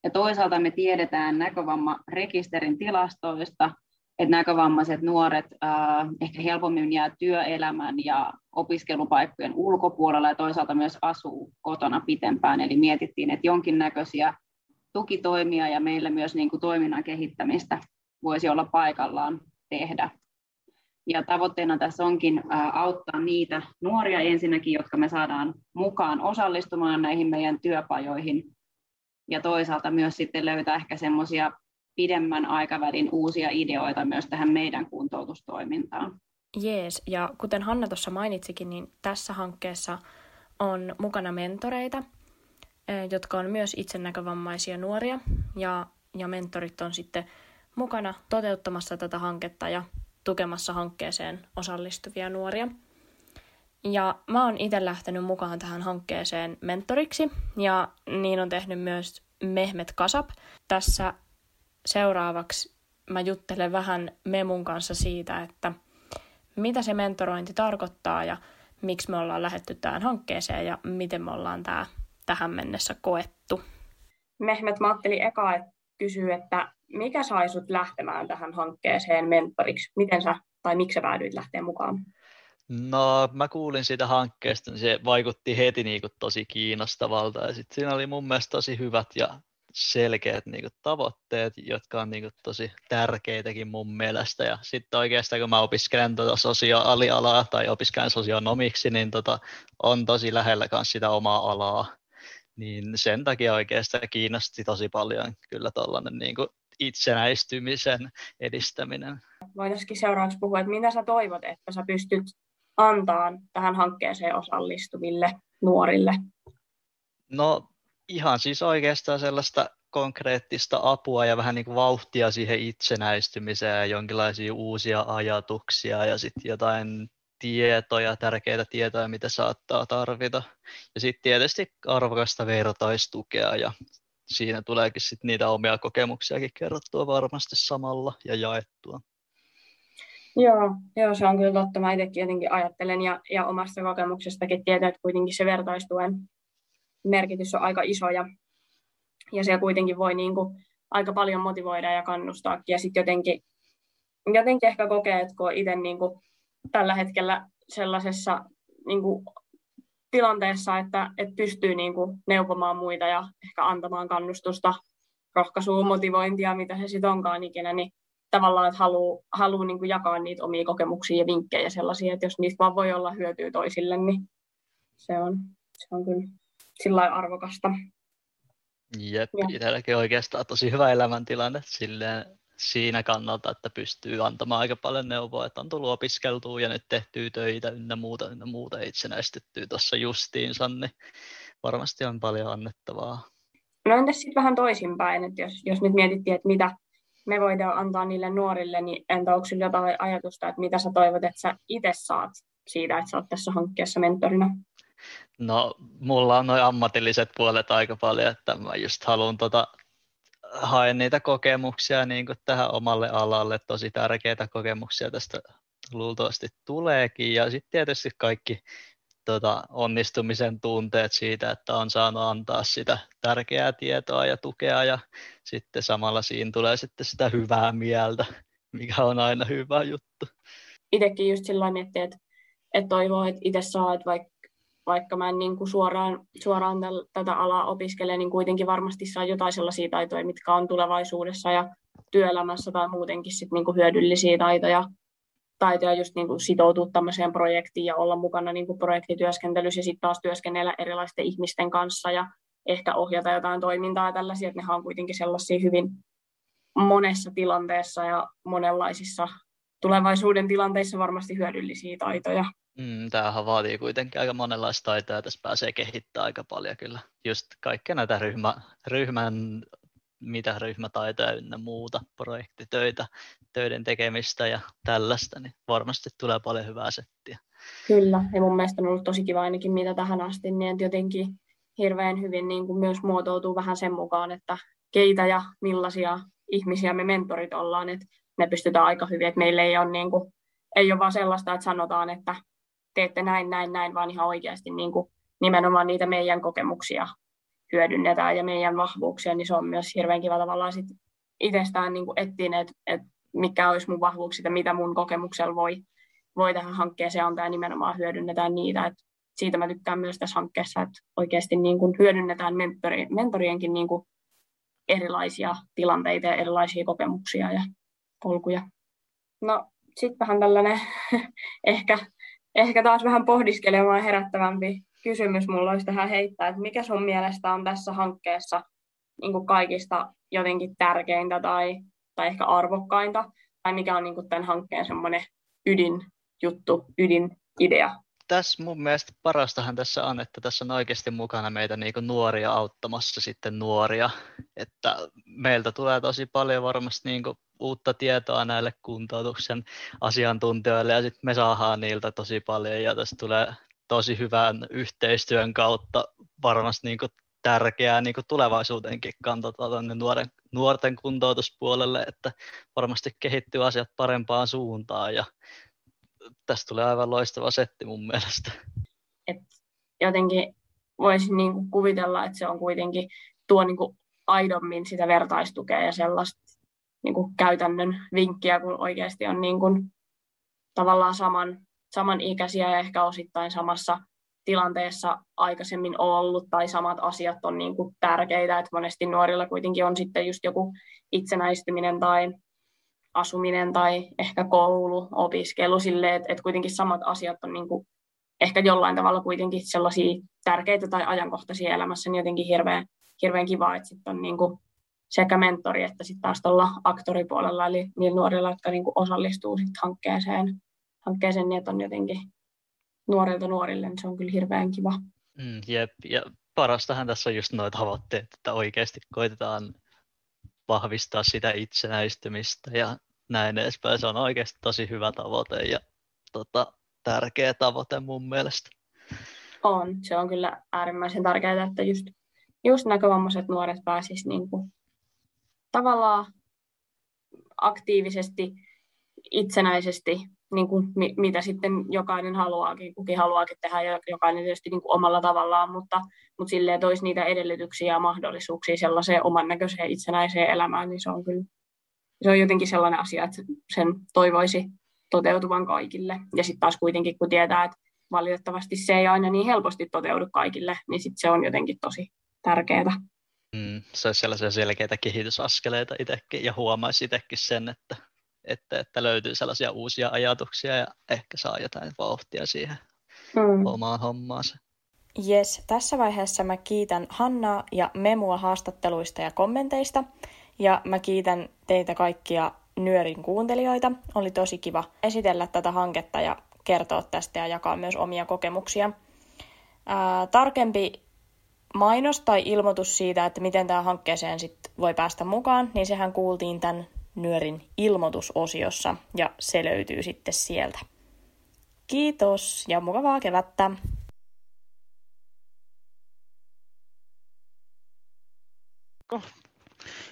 [SPEAKER 13] Ja toisaalta me tiedetään näkövammarekisterin tilastoista, että näkövammaiset nuoret äh, ehkä helpommin jää työelämän ja opiskelupaikkojen ulkopuolella ja toisaalta myös asuu kotona pitempään. Eli mietittiin, että jonkinnäköisiä tukitoimia ja meillä myös niin kuin toiminnan kehittämistä voisi olla paikallaan tehdä. Ja tavoitteena tässä onkin auttaa niitä nuoria ensinnäkin, jotka me saadaan mukaan osallistumaan näihin meidän työpajoihin. Ja toisaalta myös sitten löytää ehkä semmoisia pidemmän aikavälin uusia ideoita myös tähän meidän kuntoutustoimintaan.
[SPEAKER 12] Jees, ja kuten Hanna tuossa mainitsikin, niin tässä hankkeessa on mukana mentoreita, jotka on myös itsenäkövammaisia nuoria, ja, ja mentorit on sitten mukana toteuttamassa tätä hanketta ja tukemassa hankkeeseen osallistuvia nuoria. Ja mä oon itse lähtenyt mukaan tähän hankkeeseen mentoriksi, ja niin on tehnyt myös Mehmet Kasap. Tässä seuraavaksi mä juttelen vähän Memun kanssa siitä, että mitä se mentorointi tarkoittaa ja miksi me ollaan lähetty tähän hankkeeseen ja miten me ollaan tää tähän mennessä koettu.
[SPEAKER 14] Mehmet, mä ajattelin eka että kysyä, että mikä sai sut lähtemään tähän hankkeeseen mentoriksi? Miten sä, tai miksi sä päädyit lähteä mukaan?
[SPEAKER 15] No, mä kuulin siitä hankkeesta, niin se vaikutti heti niin kuin tosi kiinnostavalta. Ja sitten siinä oli mun mielestä tosi hyvät ja selkeät niin kuin, tavoitteet, jotka on niin kuin, tosi tärkeitäkin mun mielestä. Ja sitten oikeastaan kun mä opiskelen tuota sosiaalialaa tai opiskelen sosionomiksi, niin tota, on tosi lähellä myös sitä omaa alaa. Niin sen takia oikeastaan kiinnosti tosi paljon kyllä tuollainen niin itsenäistymisen edistäminen.
[SPEAKER 14] Voitaisiin seuraavaksi puhua, että mitä sä toivot, että sä pystyt antaa tähän hankkeeseen osallistuville nuorille?
[SPEAKER 15] No ihan siis oikeastaan sellaista konkreettista apua ja vähän niin kuin vauhtia siihen itsenäistymiseen ja jonkinlaisia uusia ajatuksia ja sitten jotain tietoja, tärkeitä tietoja, mitä saattaa tarvita. Ja sitten tietysti arvokasta vertaistukea ja siinä tuleekin sit niitä omia kokemuksiakin kerrottua varmasti samalla ja jaettua.
[SPEAKER 14] Joo, joo, se on kyllä totta. Mä itsekin jotenkin ajattelen ja, ja omasta kokemuksestakin tietää, että kuitenkin se vertaistuen merkitys on aika iso ja, ja se kuitenkin voi niin kuin aika paljon motivoida ja kannustaa. Ja sitten jotenkin, jotenkin ehkä kokee, että kun itse niin kuin tällä hetkellä sellaisessa niin tilanteessa, että, että pystyy niin kuin neuvomaan muita ja ehkä antamaan kannustusta, rohkaisua, motivointia, mitä se sitten onkaan ikinä, niin tavallaan, että haluaa, haluaa niin jakaa niitä omia kokemuksia ja vinkkejä sellaisia, että jos niistä vaan voi olla hyötyä toisille, niin se on, se on kyllä sillä arvokasta.
[SPEAKER 15] Jep, itselläkin oikeastaan tosi hyvä elämäntilanne silleen, siinä kannalta, että pystyy antamaan aika paljon neuvoa, että on tullut opiskeltua ja nyt tehtyä töitä ynnä muuta, ynnä muuta itsenäistettyä tuossa justiinsa, niin varmasti on paljon annettavaa.
[SPEAKER 14] No entäs sitten vähän toisinpäin, että jos, jos nyt mietittiin, että mitä me voidaan antaa niille nuorille, niin entä onko sinulla jotain ajatusta, että mitä sä toivot, että sä itse saat siitä, että sä oot tässä hankkeessa mentorina?
[SPEAKER 15] No, mulla on noin ammatilliset puolet aika paljon, että mä just haluan tota, haen niitä kokemuksia niin kuin tähän omalle alalle, tosi tärkeitä kokemuksia tästä luultavasti tuleekin. Ja sitten tietysti kaikki tota, onnistumisen tunteet siitä, että on saanut antaa sitä tärkeää tietoa ja tukea ja sitten samalla siinä tulee sitten sitä hyvää mieltä, mikä on aina hyvä juttu.
[SPEAKER 14] Itsekin just sillä miettii, että, että toivoo, että itse saa, että vaikka vaikka mä en niin kuin suoraan, suoraan täl, tätä alaa opiskele, niin kuitenkin varmasti saa jotain sellaisia taitoja, mitkä on tulevaisuudessa ja työelämässä tai muutenkin sit niin kuin hyödyllisiä taitoja, taitoja just niin kuin sitoutua tämmöiseen projektiin ja olla mukana niin kuin projektityöskentelyssä ja sitten taas työskennellä erilaisten ihmisten kanssa ja ehkä ohjata jotain toimintaa ja tällaisia, että nehän on kuitenkin sellaisia hyvin monessa tilanteessa ja monenlaisissa tulevaisuuden tilanteissa varmasti hyödyllisiä taitoja.
[SPEAKER 15] Mm, tämähän vaatii kuitenkin aika monenlaista taitoa, tässä pääsee kehittämään aika paljon kyllä. Just kaikkea näitä ryhmä, ryhmän, mitä ryhmätaitoja ynnä muuta, projektitöitä, töiden tekemistä ja tällaista, niin varmasti tulee paljon hyvää settiä.
[SPEAKER 14] Kyllä, ja mun mielestä on ollut tosi kiva ainakin mitä tähän asti, niin että jotenkin hirveän hyvin niin kuin myös muotoutuu vähän sen mukaan, että keitä ja millaisia ihmisiä me mentorit ollaan, että me pystytään aika hyvin, että meillä ei ole, niin kuin, ei ole vaan sellaista, että sanotaan, että teette näin, näin, näin, vaan ihan oikeasti niin kuin nimenomaan niitä meidän kokemuksia hyödynnetään ja meidän vahvuuksia, niin se on myös hirveän kiva tavallaan sit itsestään niin kuin etsiä, että, että mikä olisi mun vahvuuksia ja mitä mun kokemuksella voi, voi tähän hankkeeseen antaa ja nimenomaan hyödynnetään niitä. Et siitä mä tykkään myös tässä hankkeessa, että oikeasti niin kuin hyödynnetään mentori, mentorienkin niin kuin erilaisia tilanteita ja erilaisia kokemuksia ja polkuja. No sitten vähän tällainen ehkä ehkä taas vähän pohdiskelemaan herättävämpi kysymys mulla olisi tähän heittää, että mikä sun mielestä on tässä hankkeessa niin kuin kaikista jotenkin tärkeintä tai, tai ehkä arvokkainta, tai mikä on niin kuin tämän hankkeen semmoinen ydinjuttu, ydinidea?
[SPEAKER 15] Tässä mun mielestä parastahan tässä on, että tässä on oikeasti mukana meitä niin kuin nuoria auttamassa sitten nuoria, että meiltä tulee tosi paljon varmasti niin kuin uutta tietoa näille kuntoutuksen asiantuntijoille ja sitten me saadaan niiltä tosi paljon ja tästä tulee tosi hyvän yhteistyön kautta varmasti niin tärkeää niin kuin tulevaisuutenkin kantata tuonne nuoren, nuorten kuntoutuspuolelle, että varmasti kehittyy asiat parempaan suuntaan ja tästä tulee aivan loistava setti mun mielestä.
[SPEAKER 14] Et jotenkin voisin niin kuvitella, että se on kuitenkin tuo niin aidommin sitä vertaistukea ja sellaista niin kuin käytännön vinkkiä, kun oikeasti on niin kuin, tavallaan saman, saman ikäisiä ja ehkä osittain samassa tilanteessa aikaisemmin ollut tai samat asiat on niin kuin tärkeitä, että monesti nuorilla kuitenkin on sitten just joku itsenäistyminen tai asuminen tai ehkä koulu, opiskelu sille, että, että kuitenkin samat asiat on niin kuin ehkä jollain tavalla kuitenkin sellaisia tärkeitä tai ajankohtaisia elämässä, niin jotenkin hirveän, hirveän kiva, että sitten on niin kuin sekä mentori että sitten taas tuolla aktoripuolella, eli niillä nuorilla, jotka niinku osallistuu sit hankkeeseen, hankkeeseen, niin että on jotenkin nuorilta nuorille, niin se on kyllä hirveän kiva.
[SPEAKER 15] Mm, jep, ja parastahan tässä on just nuo tavoitteet, että oikeasti koitetaan vahvistaa sitä itsenäistymistä ja näin edespäin. Se on oikeasti tosi hyvä tavoite ja tota, tärkeä tavoite mun mielestä.
[SPEAKER 14] On, se on kyllä äärimmäisen tärkeää, että just, just näkövammaiset nuoret pääsisivät niin kuin tavallaan aktiivisesti, itsenäisesti niin kuin, mi, mitä sitten jokainen haluaakin, kukin haluaakin tehdä ja jokainen tietysti niin kuin omalla tavallaan, mutta, mutta silleen toisi niitä edellytyksiä ja mahdollisuuksia sellaiseen oman näköiseen itsenäiseen elämään, niin se on kyllä se on jotenkin sellainen asia, että sen toivoisi toteutuvan kaikille. Ja sitten taas kuitenkin, kun tietää, että valitettavasti se ei aina niin helposti toteudu kaikille, niin sitten se on jotenkin tosi tärkeää.
[SPEAKER 15] Mm, se olisi sellaisia selkeitä kehitysaskeleita itsekin ja huomaisi itsekin sen, että, että, että löytyy sellaisia uusia ajatuksia ja ehkä saa jotain vauhtia siihen mm. omaan hommaansa.
[SPEAKER 12] Jes, tässä vaiheessa mä kiitän Hannaa ja Memua haastatteluista ja kommenteista. Ja mä kiitän teitä kaikkia Nyörin kuuntelijoita. Oli tosi kiva esitellä tätä hanketta ja kertoa tästä ja jakaa myös omia kokemuksia. Ää, tarkempi mainos tai ilmoitus siitä, että miten tähän hankkeeseen sit voi päästä mukaan, niin sehän kuultiin tämän Nyörin ilmoitusosiossa ja se löytyy sitten sieltä. Kiitos ja mukavaa kevättä!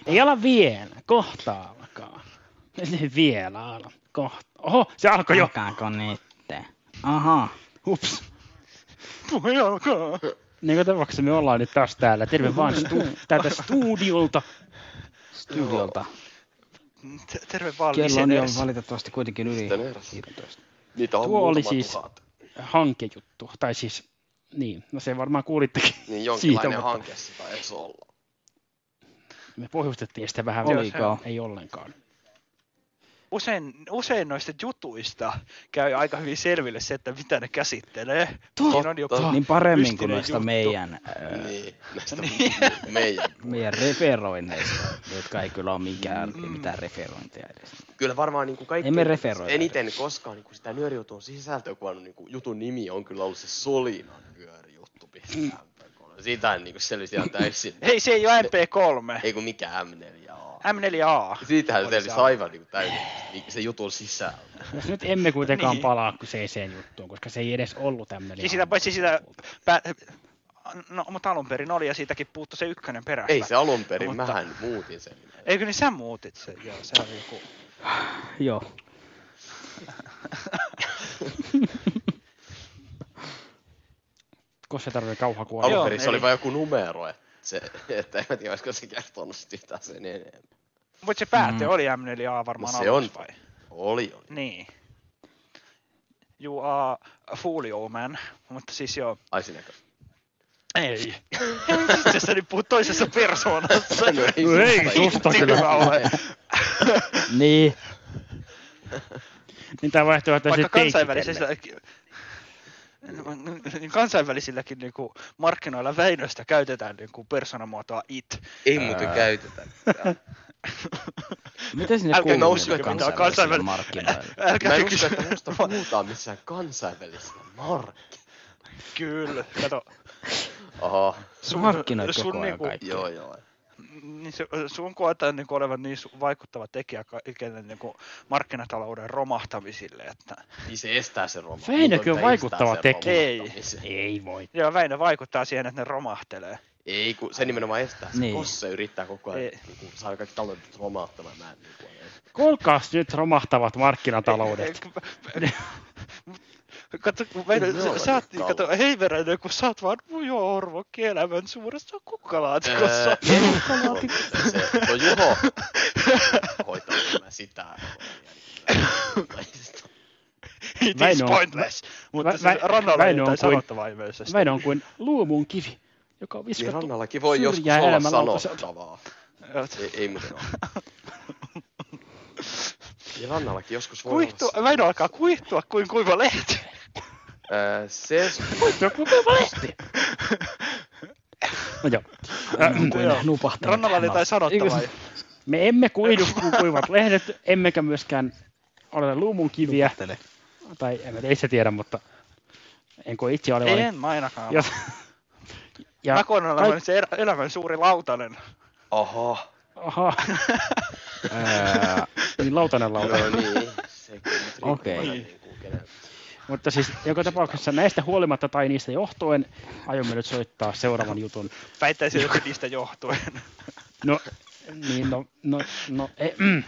[SPEAKER 4] Ei ala vielä, kohta alkaa. Ei vielä ala, kohta. Oho, se alkoi jo.
[SPEAKER 5] Alkaako niitte? Aha.
[SPEAKER 4] Ups. Voi alkaa. Niin kuin tapauksessa me ollaan nyt taas täällä. Terve vaan stu- täältä studiolta.
[SPEAKER 5] Studiolta.
[SPEAKER 2] Terve vaan
[SPEAKER 5] Kello on jo valitettavasti kuitenkin yli 15.
[SPEAKER 3] Niitä on
[SPEAKER 4] Tuo oli siis
[SPEAKER 3] tuhat.
[SPEAKER 4] hankejuttu. Tai siis, niin, no se varmaan kuulittekin
[SPEAKER 3] Niin jonkinlainen
[SPEAKER 4] siitä, mutta
[SPEAKER 3] hanke se taisi olla.
[SPEAKER 4] me pohjustettiin sitä vähän.
[SPEAKER 2] Oliko?
[SPEAKER 4] Ei ollenkaan.
[SPEAKER 2] Usein, usein noista jutuista käy aika hyvin selville se, että mitä ne käsittelee.
[SPEAKER 5] Totta.
[SPEAKER 2] On joku
[SPEAKER 5] Niin paremmin kuin noista
[SPEAKER 2] juttu.
[SPEAKER 5] meidän,
[SPEAKER 3] Niin, näistä
[SPEAKER 2] Niin.
[SPEAKER 3] meidän.
[SPEAKER 5] meidän referoinneista, jotka ei kyllä ole mikään, mitään referointia edes.
[SPEAKER 3] Kyllä varmaan niin kuin kaikki
[SPEAKER 5] Emme referoi
[SPEAKER 3] eniten koskaan niin kuin sitä nyörijutun sisältöä kuvannut niin kuin jutun nimi on kyllä ollut se Solinan nyörijuttu.
[SPEAKER 5] Mm.
[SPEAKER 3] Siitä en niin kuin selvisi ihan täysin.
[SPEAKER 2] Hei, se ei ole MP3.
[SPEAKER 3] Ei kun mikä M4A.
[SPEAKER 2] M4A.
[SPEAKER 3] Siitähän
[SPEAKER 2] Oli
[SPEAKER 3] selvisi
[SPEAKER 2] se.
[SPEAKER 3] aivan niin täysin se jutun sisältö.
[SPEAKER 4] Jos nyt emme kuitenkaan
[SPEAKER 2] Niin.
[SPEAKER 4] palaa kyseiseen juttuun, koska se ei edes ollut tämmöinen.
[SPEAKER 2] Siis sitä, paitsi sitä, pä, no, mutta alun perin oli ja siitäkin puuttu se ykkönen perästä.
[SPEAKER 3] Ei se alun perin,
[SPEAKER 2] Mutta-
[SPEAKER 3] mähän muutin sen.
[SPEAKER 2] Eikö niin sä muutit sen? Joo, se oli joku...
[SPEAKER 5] Joo.
[SPEAKER 4] Koska se tarvitsee kauhakuolla.
[SPEAKER 3] Alun perin se oli vain joku numero, että, se, että en tiedä, olisiko se kertonut sit yhtään sen enemmän.
[SPEAKER 2] Mutta se päättö
[SPEAKER 3] Mm.
[SPEAKER 2] oli M4A varmaan
[SPEAKER 3] No se on.
[SPEAKER 2] vai?
[SPEAKER 3] Oli, oli.
[SPEAKER 2] Niin. You are a fool, old man. Mutta siis joo.
[SPEAKER 3] Ai sinäkö?
[SPEAKER 2] Ei. Sitten sä nyt puhut toisessa persoonassa.
[SPEAKER 3] No ei
[SPEAKER 4] No ei susta kyllä.
[SPEAKER 2] Mä olen.
[SPEAKER 5] Niin.
[SPEAKER 4] Niin tämä vaihtoehto
[SPEAKER 2] Vaikka kansainvälisessä, kansainvälisilläkin niin kuin markkinoilla Väinöstä käytetään niin kuin persoonamuotoa it.
[SPEAKER 3] Ei muuten käytetä.
[SPEAKER 5] Miten sinne
[SPEAKER 2] Älkää on
[SPEAKER 5] kansainvälisille
[SPEAKER 2] kansainvälinen-
[SPEAKER 5] markkinoille?
[SPEAKER 2] Älkää
[SPEAKER 3] Mä en usko, että musta puhutaan missään kansainvälisellä markkinoilla.
[SPEAKER 2] Kyllä, kato.
[SPEAKER 3] Oho.
[SPEAKER 5] Markkinoit koko ajan
[SPEAKER 2] niinku,
[SPEAKER 5] kaikkea.
[SPEAKER 3] Joo, joo.
[SPEAKER 2] Niin se, sun koetaan niin olevan niin vaikuttava tekijä kaikille niin kuin markkinatalouden romahtamisille, että...
[SPEAKER 3] Niin se estää sen romahtamisen.
[SPEAKER 4] Väinökin on vaikuttava tekijä.
[SPEAKER 2] Ei.
[SPEAKER 4] Ei voi.
[SPEAKER 2] Joo, Väinö vaikuttaa siihen, että ne romahtelee.
[SPEAKER 3] Ei, kun se nimenomaan estää sen,
[SPEAKER 5] Niin.
[SPEAKER 3] niin. koska se yrittää koko ajan niin kuin, saada kaikki taloudet romahtamaan. Mä en niin kuin,
[SPEAKER 4] Kuulkaas nyt romahtavat markkinataloudet.
[SPEAKER 2] Kato, kun Väinö,
[SPEAKER 3] Ei
[SPEAKER 2] sä,
[SPEAKER 3] ole
[SPEAKER 2] sä oot,
[SPEAKER 3] niin
[SPEAKER 2] kato, hei Väinö, kun sä oot vaan ujo orvokki elämän suuressa kukkalaatikossa.
[SPEAKER 3] Öö, se, Juho hoitaa tämä sitä.
[SPEAKER 2] It
[SPEAKER 4] Väinö
[SPEAKER 2] is
[SPEAKER 4] on-
[SPEAKER 2] pointless. Mutta
[SPEAKER 4] Vä-
[SPEAKER 2] se
[SPEAKER 4] Vä-
[SPEAKER 2] rannalla ei
[SPEAKER 4] kuin-
[SPEAKER 2] sanottavaa ilmeisesti.
[SPEAKER 4] Väinö on kuin luomun kivi, joka on
[SPEAKER 3] Niin
[SPEAKER 4] viskattu
[SPEAKER 3] rannallakin voi joskus olla sanottavaa. Ei, ei muuten ole. Ja rannallallakin joskus voi
[SPEAKER 2] Kuihtu,
[SPEAKER 3] olla...
[SPEAKER 2] Väinö alkaa kuihtua kuin kuiva lehti.
[SPEAKER 3] Se...
[SPEAKER 4] Kuiva lehti. No joo.
[SPEAKER 5] Nupahtanut
[SPEAKER 2] Rannalla oli jotain sanottavaa.
[SPEAKER 4] Me emme kuidu kuin kuivat lehdet, emmekä myöskään ole luumunkiviä. Tai en mä itse tiedä, mutta en koe itse olevani.
[SPEAKER 2] En mä ainakaan.
[SPEAKER 4] Ja, ja
[SPEAKER 2] Mä koen
[SPEAKER 4] kaik-
[SPEAKER 2] olevan se el- elämän suuri lautanen.
[SPEAKER 3] Oho.
[SPEAKER 4] Aha. niin lautanen lauta.
[SPEAKER 3] No niin, se
[SPEAKER 5] Okei.
[SPEAKER 3] aina niin.
[SPEAKER 4] Mutta siis joka tapauksessa näistä huolimatta tai niistä johtuen aiomme nyt soittaa seuraavan jutun.
[SPEAKER 2] Väittäisin, että niistä johtuen.
[SPEAKER 4] No, niin no, no, no, ei, mm,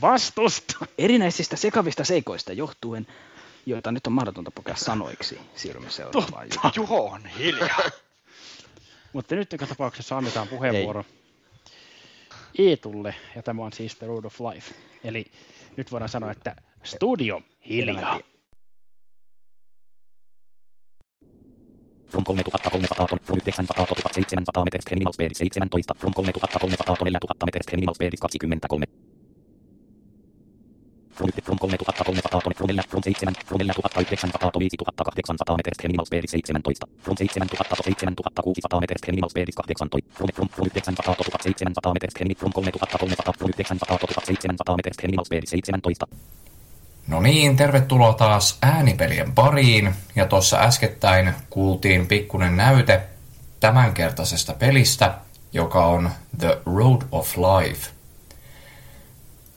[SPEAKER 4] Vastusta!
[SPEAKER 5] Erinäisistä sekavista seikoista johtuen, joita nyt on mahdotonta pukea sanoiksi, siirrymme seuraavaan juttuun.
[SPEAKER 2] Juho on hiljaa.
[SPEAKER 4] Mutta nyt joka tapauksessa annetaan puheenvuoro Eetulle, ja tämä on siis The Road of Life. Eli nyt voidaan sanoa, että studio hiljaa.
[SPEAKER 16] From 3300 ton, from 900 ton 1700 metres per minimum speed 17, from 3300 ton 4000 metres per minimum speed 23. From, from 3300 ton, from 4, from 7, from 4900 ton 5800 metres per minimum speed 17, from 7000 ton 7600 metres per minimum speed 18, from, from, from 900 ton 1700 metres per minimum, from 3300 from 900 ton 1700 metres per minimum speed 17.
[SPEAKER 17] No niin, tervetuloa taas äänipelien pariin. Ja tuossa äskettäin kuultiin pikkunen näyte tämänkertaisesta pelistä, joka on The Road of Life.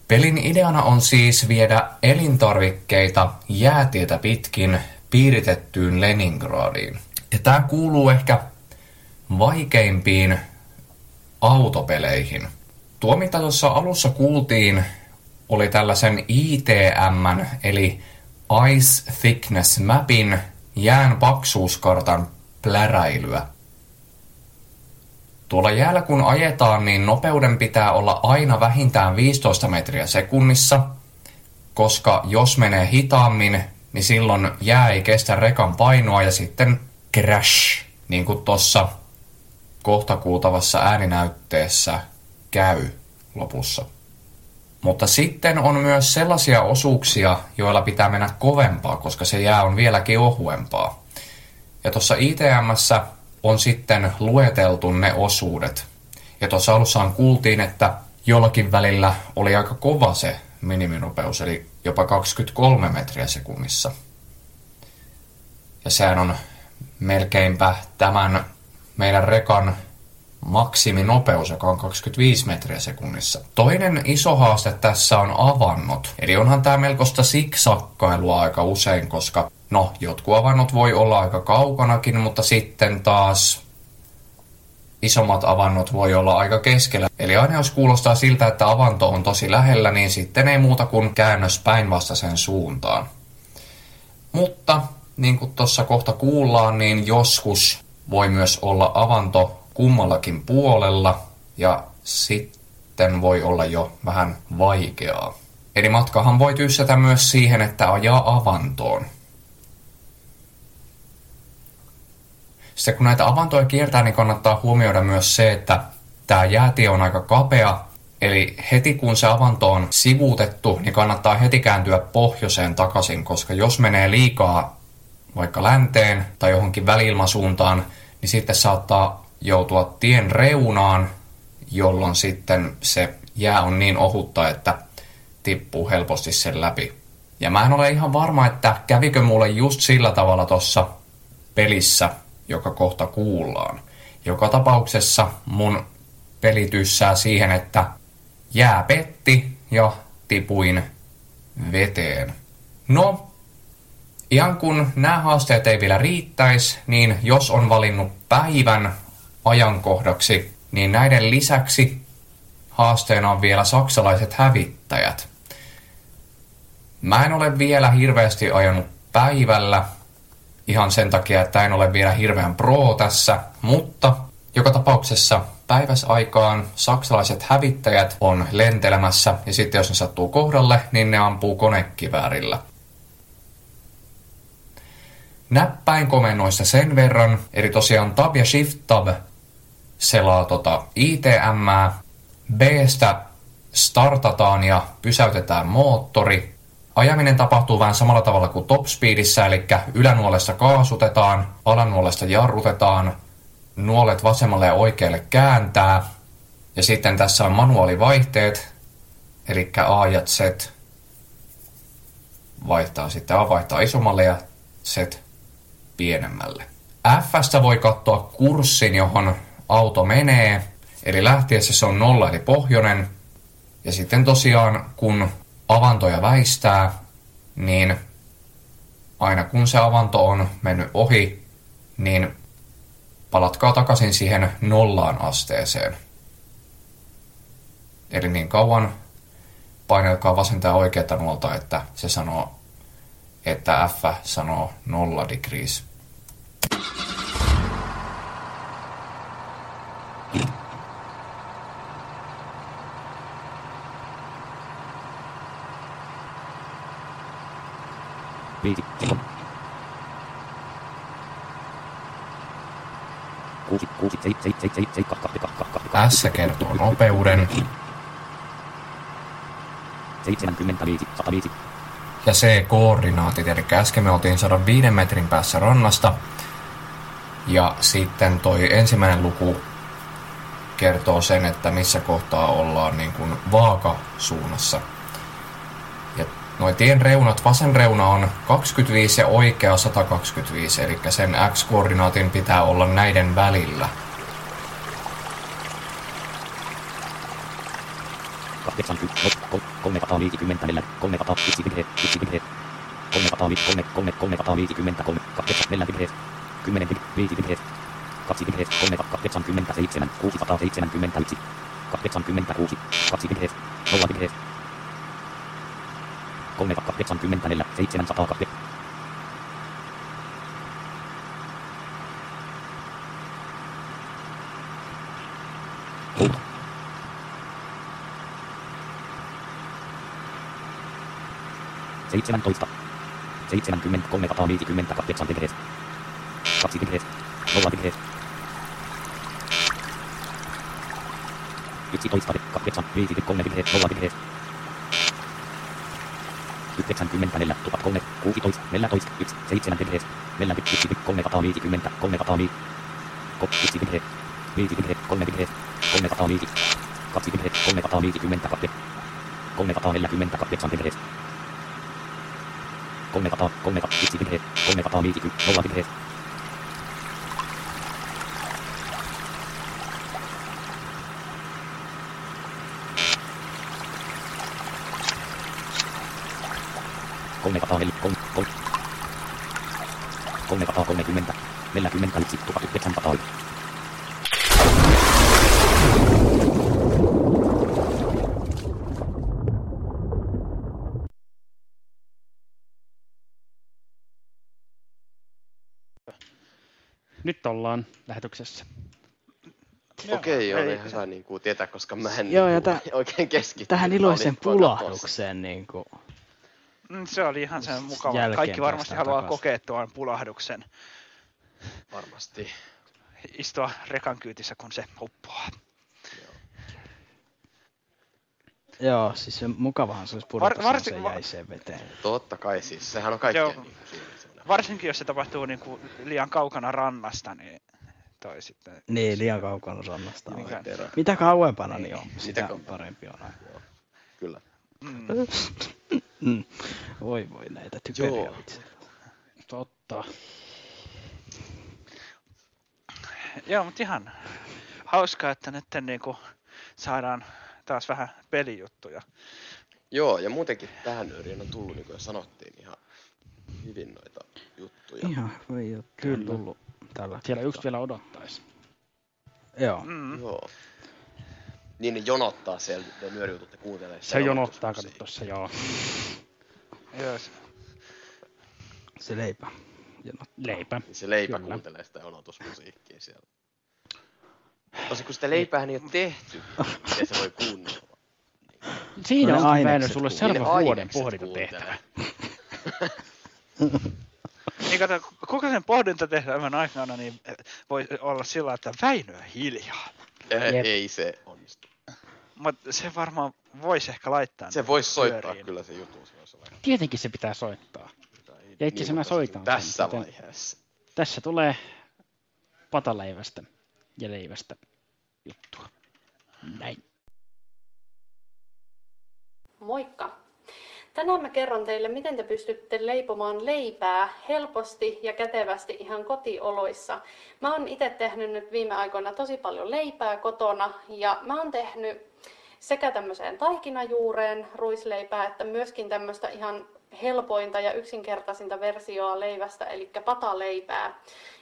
[SPEAKER 17] Pelin ideana on siis viedä elintarvikkeita jäätietä pitkin piiritettyyn Leningradiin. Ja tämä kuuluu ehkä vaikeimpiin autopeleihin. Tuo, mitä tuossa alussa kuultiin, oli tällaisen ITM, eli Ice Thickness Mapin jään paksuuskartan pläräilyä. Tuolla jäällä kun ajetaan, niin nopeuden pitää olla aina vähintään 15 metriä sekunnissa, koska jos menee hitaammin, niin silloin jää ei kestä rekan painoa ja sitten crash, niin kuin tuossa kohta kuultavassa ääninäytteessä käy lopussa. Mutta sitten on myös sellaisia osuuksia, joilla pitää mennä kovempaa, koska se jää on vieläkin ohuempaa. Ja tuossa ITMssä on sitten lueteltu ne osuudet. Ja tuossa alussaan kuultiin, että jollakin välillä oli aika kova se miniminopeus, eli jopa 23 metriä sekunnissa. Ja sehän on melkeinpä tämän meidän rekan maksiminopeus, joka on 25 metriä sekunnissa. Toinen iso haaste tässä on avannot. Eli onhan tämä melkoista siksakkailua aika usein, koska no, jotkut avannot voi olla aika kaukanakin, mutta sitten taas isommat avannot voi olla aika keskellä. Eli aina jos kuulostaa siltä, että avanto on tosi lähellä, niin sitten ei muuta kuin käännös päinvastaisen suuntaan. Mutta niin kuin tuossa kohta kuullaan, niin joskus voi myös olla avanto kummallakin puolella ja sitten voi olla jo vähän vaikeaa. Eli matkahan voi tyssätä myös siihen, että ajaa avantoon. Sitten kun näitä avantoja kiertää, niin kannattaa huomioida myös se, että tämä jäätie on aika kapea, Eli heti kun se avanto on sivuutettu, niin kannattaa heti kääntyä pohjoiseen takaisin, koska jos menee liikaa vaikka länteen tai johonkin väliilmasuuntaan, niin sitten saattaa joutua tien reunaan, jolloin sitten se jää on niin ohutta, että tippuu helposti sen läpi. Ja mä en ole ihan varma, että kävikö mulle just sillä tavalla tuossa pelissä, joka kohta kuullaan. Joka tapauksessa mun peli tyssää siihen, että jää petti ja tipuin veteen. No, ihan kun nämä haasteet ei vielä riittäisi, niin jos on valinnut päivän ajankohdaksi, niin näiden lisäksi haasteena on vielä saksalaiset hävittäjät. Mä en ole vielä hirveästi ajanut päivällä, ihan sen takia, että en ole vielä hirveän pro tässä, mutta joka tapauksessa päiväsaikaan saksalaiset hävittäjät on lentelemässä ja sitten jos ne sattuu kohdalle, niin ne ampuu konekiväärillä. Näppäin komennoista sen verran, eli tosiaan tab ja shift tab selaa tota ITM, b startataan ja pysäytetään moottori. Ajaminen tapahtuu vähän samalla tavalla kuin top speedissä, eli ylänuolesta kaasutetaan, alanuolesta jarrutetaan, nuolet vasemmalle ja oikealle kääntää. Ja sitten tässä on manuaalivaihteet, eli A ja Z vaihtaa sitten A vaihtaa isommalle ja Z pienemmälle. Fstä voi katsoa kurssin, johon auto menee. Eli lähtiessä se on nolla eli pohjoinen. Ja sitten tosiaan kun avantoja väistää, niin aina kun se avanto on mennyt ohi, niin palatkaa takaisin siihen nollaan asteeseen. Eli niin kauan painelkaa vasenta ja oikeata nuolta, että se sanoo, että F sanoo 0 degrees.
[SPEAKER 16] Viisi. Sekon. Kuusi, kuusi, seit, seit, seit, seit, seit,
[SPEAKER 17] S kertoo nopeuden
[SPEAKER 16] 75, 105,
[SPEAKER 17] ja C-koordinaatit. Eli äsken me oltiin 105 metrin päässä rannasta. Ja sitten toi ensimmäinen luku kertoo sen, että missä kohtaa ollaan niin kuin vaakasuunnassa. Noin tien reunat, vasen reuna on 25 ja oikea 125, eli sen x-koordinaatin pitää olla näiden välillä.
[SPEAKER 16] 80, 354, 301 virhe, 1 virhe, 303, 3, 353, 8, 4 virhe, 10 virhe, 5 virhe, 2 virhe, 387, 671, 86, 2 virhe, 0 virhe, 384, 702, Huuto. Seitsemäntoista. Seitsemänkymmentä, kolmesataa viisikymmentä, kahdeksan virheet. Kaksi virheet. Nolla virheet. Yksitoista, kahdeksan, viisi, kolme virheet, nolla virheet. Yhdeksänkymmentäneljä, tuhat kolme, kuusitoista, neljätoista, yksi, seitsemän virheet. Neljä, yksi, kolmesataa viisikymmentä, kolmesataa viisi. Kok, yksi virheet. Viisi virheet, kolme virheet. Kolmesataa viisi. Kaksi virheet, kolmesataa viisikymmentä, kahde. Kolmesataa neljäkymmentä, kahdeksan virheet. 300, 300, 1 virheet, 350, 0 virheet. Kolmesataa neljä, kolme, kolme. 330, 41, 1900.
[SPEAKER 4] Nyt ollaan lähetyksessä.
[SPEAKER 3] Okei, joo,
[SPEAKER 4] ei-
[SPEAKER 3] niin sai niin kuin tietää, koska mä en
[SPEAKER 5] Joo, ja
[SPEAKER 3] niin
[SPEAKER 5] tä-
[SPEAKER 3] oikein keskittynyt.
[SPEAKER 5] Tähän
[SPEAKER 3] tuolla
[SPEAKER 5] pulahdukseen niin kuin,
[SPEAKER 2] Mm, Se oli ihan sen mukava.
[SPEAKER 5] Jälkeen
[SPEAKER 2] Kaikki varmasti haluaa
[SPEAKER 5] takaisin.
[SPEAKER 2] kokea tuon pulahduksen.
[SPEAKER 3] Varmasti.
[SPEAKER 2] Istua rekan kyytissä, kun se uppoaa.
[SPEAKER 5] joo, siis se mukavahan se olisi pudota
[SPEAKER 2] Var-
[SPEAKER 5] Var,
[SPEAKER 2] varsin- va-
[SPEAKER 5] jäiseen veteen.
[SPEAKER 3] Totta kai siis, sehän on kaikkea
[SPEAKER 2] Joo.
[SPEAKER 3] niin kuin.
[SPEAKER 2] Varsinkin jos se tapahtuu niin kuin liian kaukana rannasta, niin toi sitten...
[SPEAKER 5] Niin, liian kaukana rannasta. on.
[SPEAKER 2] Mikä-
[SPEAKER 5] Mitä kauempana, niin on,
[SPEAKER 3] Mitä
[SPEAKER 5] sitä
[SPEAKER 3] kauempana.
[SPEAKER 5] parempi on. aina.
[SPEAKER 3] Kyllä.
[SPEAKER 2] Mm.
[SPEAKER 5] Mm. Voi voi näitä typeriä
[SPEAKER 3] Joo.
[SPEAKER 4] Totta.
[SPEAKER 2] Joo, mutta ihan hauskaa, että nyt niin kuin saadaan taas vähän pelijuttuja.
[SPEAKER 3] Joo, ja muutenkin tähän yöriin on tullut, niin kuin jo sanottiin, ihan hyvin noita juttuja.
[SPEAKER 5] Ihan hyvin juttu
[SPEAKER 4] Kyllä.
[SPEAKER 5] on tullut tällä
[SPEAKER 4] Siellä just
[SPEAKER 5] kertaa.
[SPEAKER 4] vielä odottaisi.
[SPEAKER 5] Joo.
[SPEAKER 2] Mm.
[SPEAKER 3] Joo. Niin ne jonottaa siellä ne nyörijutut ja kuuntelee
[SPEAKER 4] Se jonottaa, kato tossa, joo.
[SPEAKER 2] Joo, se-
[SPEAKER 5] leipä. Jonot.
[SPEAKER 4] Leipä.
[SPEAKER 3] Niin se leipä
[SPEAKER 4] Kyllä.
[SPEAKER 3] kuuntelee sitä jonotusmusiikkia siellä. Tosi kun sitä leipäähän ei ole tehty, miten se voi kuunnella.
[SPEAKER 4] Siinä
[SPEAKER 5] No ne ainekset
[SPEAKER 4] Väinö sulle seuraavan
[SPEAKER 3] Ne
[SPEAKER 4] vuoden pohdintatehtävä.
[SPEAKER 2] Niin kato, koko sen pohdintatehtävän aikana niin voi olla sillä, että Väinö hiljaa.
[SPEAKER 3] Ei,
[SPEAKER 4] Jep.
[SPEAKER 3] ei se onnistu.
[SPEAKER 2] Mutta se varmaan voisi ehkä laittaa.
[SPEAKER 3] Se
[SPEAKER 2] niin
[SPEAKER 3] voisi soittaa
[SPEAKER 2] pyöriin.
[SPEAKER 3] kyllä se juttu.
[SPEAKER 4] Tietenkin se pitää soittaa. Ja itse asiassa mä
[SPEAKER 3] mutta
[SPEAKER 4] soitan sen,
[SPEAKER 3] Tässä
[SPEAKER 4] joten-
[SPEAKER 3] vaiheessa.
[SPEAKER 4] Tässä tulee pataleivästä ja leivästä juttua. Näin.
[SPEAKER 18] Moikka! Tänään mä kerron teille, miten te pystytte leipomaan leipää helposti ja kätevästi ihan kotioloissa. Mä oon itse tehnyt nyt viime aikoina tosi paljon leipää kotona ja mä oon tehnyt sekä tämmöiseen taikinajuureen ruisleipää että myöskin tämmöistä ihan helpointa ja yksinkertaisinta versioa leivästä, eli pataleipää.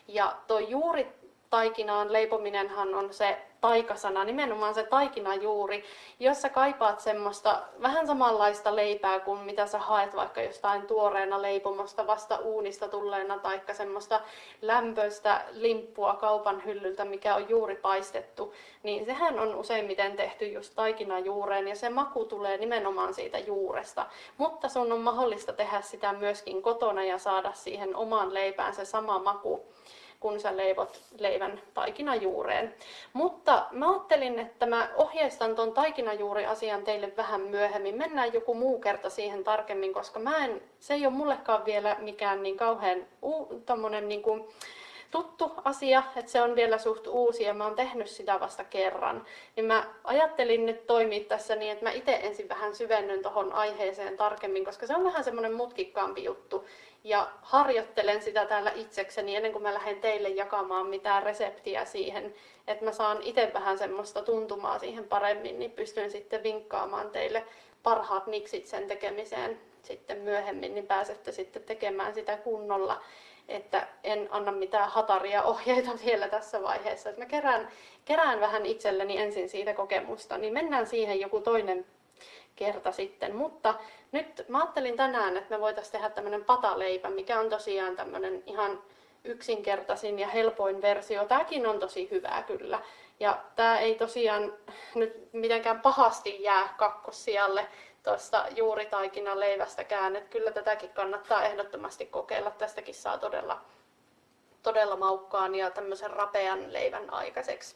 [SPEAKER 18] Ja tuo juuri taikinaan leipominenhan on se taikasana, nimenomaan se taikinajuuri, jos sä kaipaat semmoista vähän samanlaista leipää kuin mitä sä haet vaikka jostain tuoreena leipomosta vasta uunista tulleena, taikka semmoista lämpöistä limppua kaupan hyllyltä, mikä on juuri paistettu, niin sehän on useimmiten tehty just taikinajuureen ja se maku tulee nimenomaan siitä juuresta. Mutta sun on mahdollista tehdä sitä myöskin kotona ja saada siihen omaan leipään se sama maku kun sä leivot leivän taikinajuureen. Mutta mä ajattelin, että mä ohjeistan ton taikinajuuri-asian teille vähän myöhemmin. Mennään joku muu kerta siihen tarkemmin, koska mä en, se ei ole mullekaan vielä mikään niin kauhean uu, niin kuin, tuttu asia, että se on vielä suht uusi ja mä oon tehnyt sitä vasta kerran. Niin mä ajattelin nyt toimia tässä niin, että mä itse ensin vähän syvennyn tuohon aiheeseen tarkemmin, koska se on vähän semmoinen mutkikkaampi juttu ja harjoittelen sitä täällä itsekseni ennen kuin mä lähden teille jakamaan mitään reseptiä siihen, että mä saan itse vähän semmoista tuntumaa siihen paremmin, niin pystyn sitten vinkkaamaan teille parhaat niksit sen tekemiseen sitten myöhemmin, niin pääsette sitten tekemään sitä kunnolla. Että en anna mitään hataria ohjeita vielä tässä vaiheessa. Että mä kerään, kerään vähän itselleni ensin siitä kokemusta, niin mennään siihen joku toinen kerta sitten. Mutta nyt mä ajattelin tänään, että me voitaisiin tehdä tämmöinen pataleipä, mikä on tosiaan tämmöinen ihan yksinkertaisin ja helpoin versio. Tämäkin on tosi hyvää kyllä. Ja tämä ei tosiaan nyt mitenkään pahasti jää kakkossijalle tuosta juuritaikinan leivästäkään. Että kyllä tätäkin kannattaa ehdottomasti kokeilla. Tästäkin saa todella, todella maukkaan ja tämmöisen rapean leivän aikaiseksi.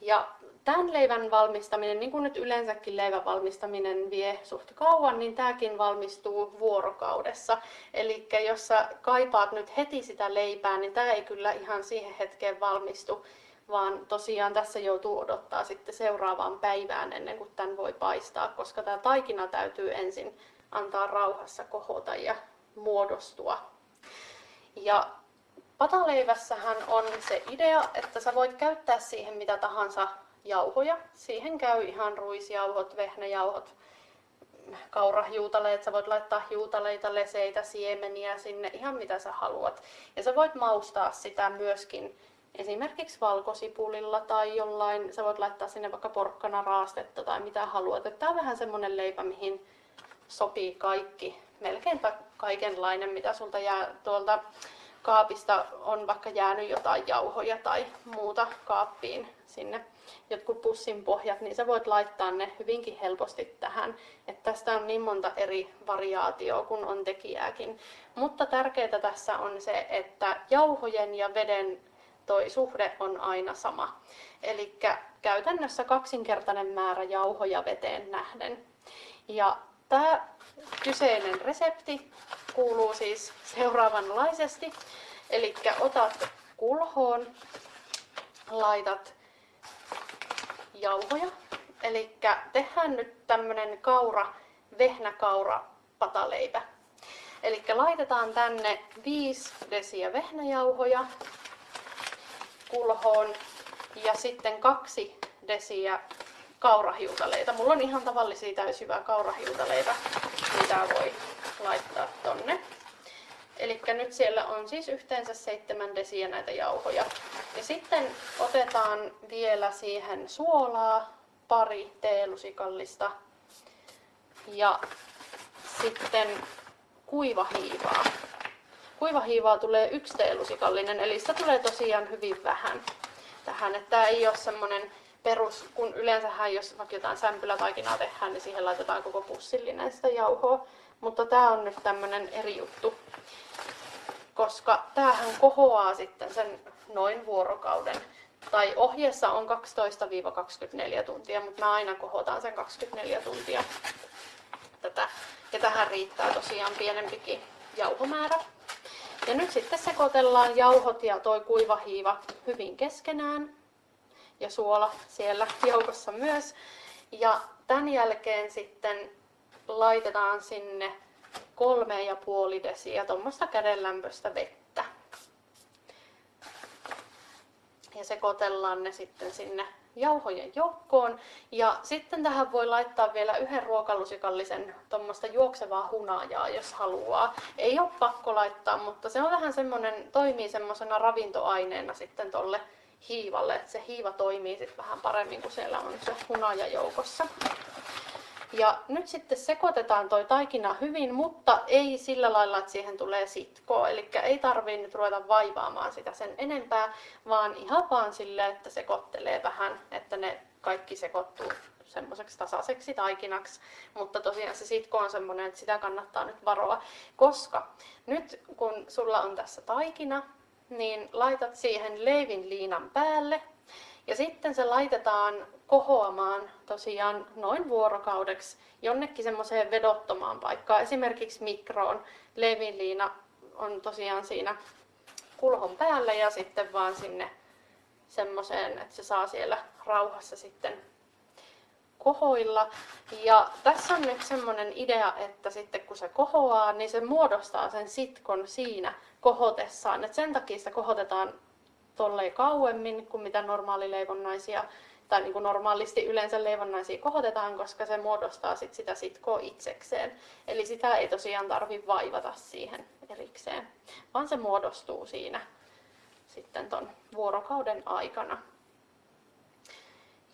[SPEAKER 18] Ja tämän leivän valmistaminen, niin kuin nyt yleensäkin leivän valmistaminen vie suht kauan, niin tämäkin valmistuu vuorokaudessa. Eli jos sä kaipaat nyt heti sitä leipää, niin tämä ei kyllä ihan siihen hetkeen valmistu, vaan tosiaan tässä joutuu odottaa sitten seuraavaan päivään ennen kuin tämän voi paistaa, koska tämä taikina täytyy ensin antaa rauhassa kohota ja muodostua. Ja pataleivässähän on se idea, että sä voit käyttää siihen mitä tahansa jauhoja. Siihen käy ihan ruisjauhot, vehnäjauhot, kaurahiutaleet. Sä voit laittaa hiutaleita, leseitä, siemeniä sinne, ihan mitä sä haluat. Ja sä voit maustaa sitä myöskin esimerkiksi valkosipulilla tai jollain, sä voit laittaa sinne vaikka porkkana raastetta tai mitä haluat. Tämä on vähän semmonen leipä, mihin sopii kaikki, melkeinpä kaikenlainen, mitä sulta jää tuolta kaapista on vaikka jäänyt jotain jauhoja tai muuta kaappiin sinne jotkut pussin pohjat, niin sä voit laittaa ne hyvinkin helposti tähän. Että tästä on niin monta eri variaatioa, kun on tekijääkin. Mutta tärkeää tässä on se, että jauhojen ja veden toi suhde on aina sama. Eli käytännössä kaksinkertainen määrä jauhoja veteen nähden. Ja tämä kyseinen resepti kuuluu siis seuraavanlaisesti. Eli otat kulhoon, laitat jauhoja. Eli tehdään nyt tämmönen kaura, vehnäkaura pataleipä. Eli laitetaan tänne 5 desiä vehnäjauhoja kulhoon ja sitten kaksi desiä kaurahiutaleita. Mulla on ihan tavallisia täysjyvää kaurahiutaleita, mitä voi laittaa tonne. Eli nyt siellä on siis yhteensä 7 desiä näitä jauhoja. Ja sitten otetaan vielä siihen suolaa, pari teelusikallista ja sitten kuivahiivaa. Kuivahiivaa tulee yksi teelusikallinen, eli sitä tulee tosiaan hyvin vähän tähän. Että tämä ei ole semmoinen perus, kun yleensähän jos vaikka jotain sämpylätaikinaa tehdään, niin siihen laitetaan koko pussillinen sitä jauhoa. Mutta tämä on nyt tämmöinen eri juttu, koska tämähän kohoaa sitten sen noin vuorokauden. Tai ohjeessa on 12-24 tuntia, mutta mä aina kohotan sen 24 tuntia tätä. Ja tähän riittää tosiaan pienempikin jauhomäärä. Ja nyt sitten sekoitellaan jauhot ja toi kuivahiiva hyvin keskenään. Ja suola siellä joukossa myös. Ja tämän jälkeen sitten laitetaan sinne kolme ja puoli desiä tuommoista kädenlämpöistä vettä. Ja sekoitellaan ne sitten sinne jauhojen joukkoon. Ja sitten tähän voi laittaa vielä yhden ruokalusikallisen tuommoista juoksevaa hunajaa, jos haluaa. Ei ole pakko laittaa, mutta se on vähän semmoinen, toimii semmoisena ravintoaineena sitten tolle hiivalle, että se hiiva toimii sitten vähän paremmin, kun siellä on se hunaja joukossa. Ja nyt sitten sekoitetaan toi taikina hyvin, mutta ei sillä lailla, että siihen tulee sitkoa. Eli ei tarvii nyt ruveta vaivaamaan sitä sen enempää, vaan ihan vaan sille, että sekoittelee vähän, että ne kaikki sekoittuu semmoiseksi tasaiseksi taikinaksi. Mutta tosiaan se sitko on semmoinen, että sitä kannattaa nyt varoa, koska nyt kun sulla on tässä taikina, niin laitat siihen leivin liinan päälle ja sitten se laitetaan kohoamaan tosiaan noin vuorokaudeksi jonnekin semmoiseen vedottomaan paikkaan, esimerkiksi mikroon. Levinliina on tosiaan siinä kulhon päällä ja sitten vaan sinne semmoiseen, että se saa siellä rauhassa sitten kohoilla. Ja tässä on nyt semmoinen idea, että sitten kun se kohoaa, niin se muodostaa sen sitkon siinä kohotessaan. Et sen takia sitä kohotetaan tolleen kauemmin kuin mitä normaali leivonnaisia tai niin kuin normaalisti yleensä leivonnaisia kohotetaan, koska se muodostaa sit sitä sitkoa itsekseen. Eli sitä ei tosiaan tarvi vaivata siihen erikseen, vaan se muodostuu siinä sitten ton vuorokauden aikana.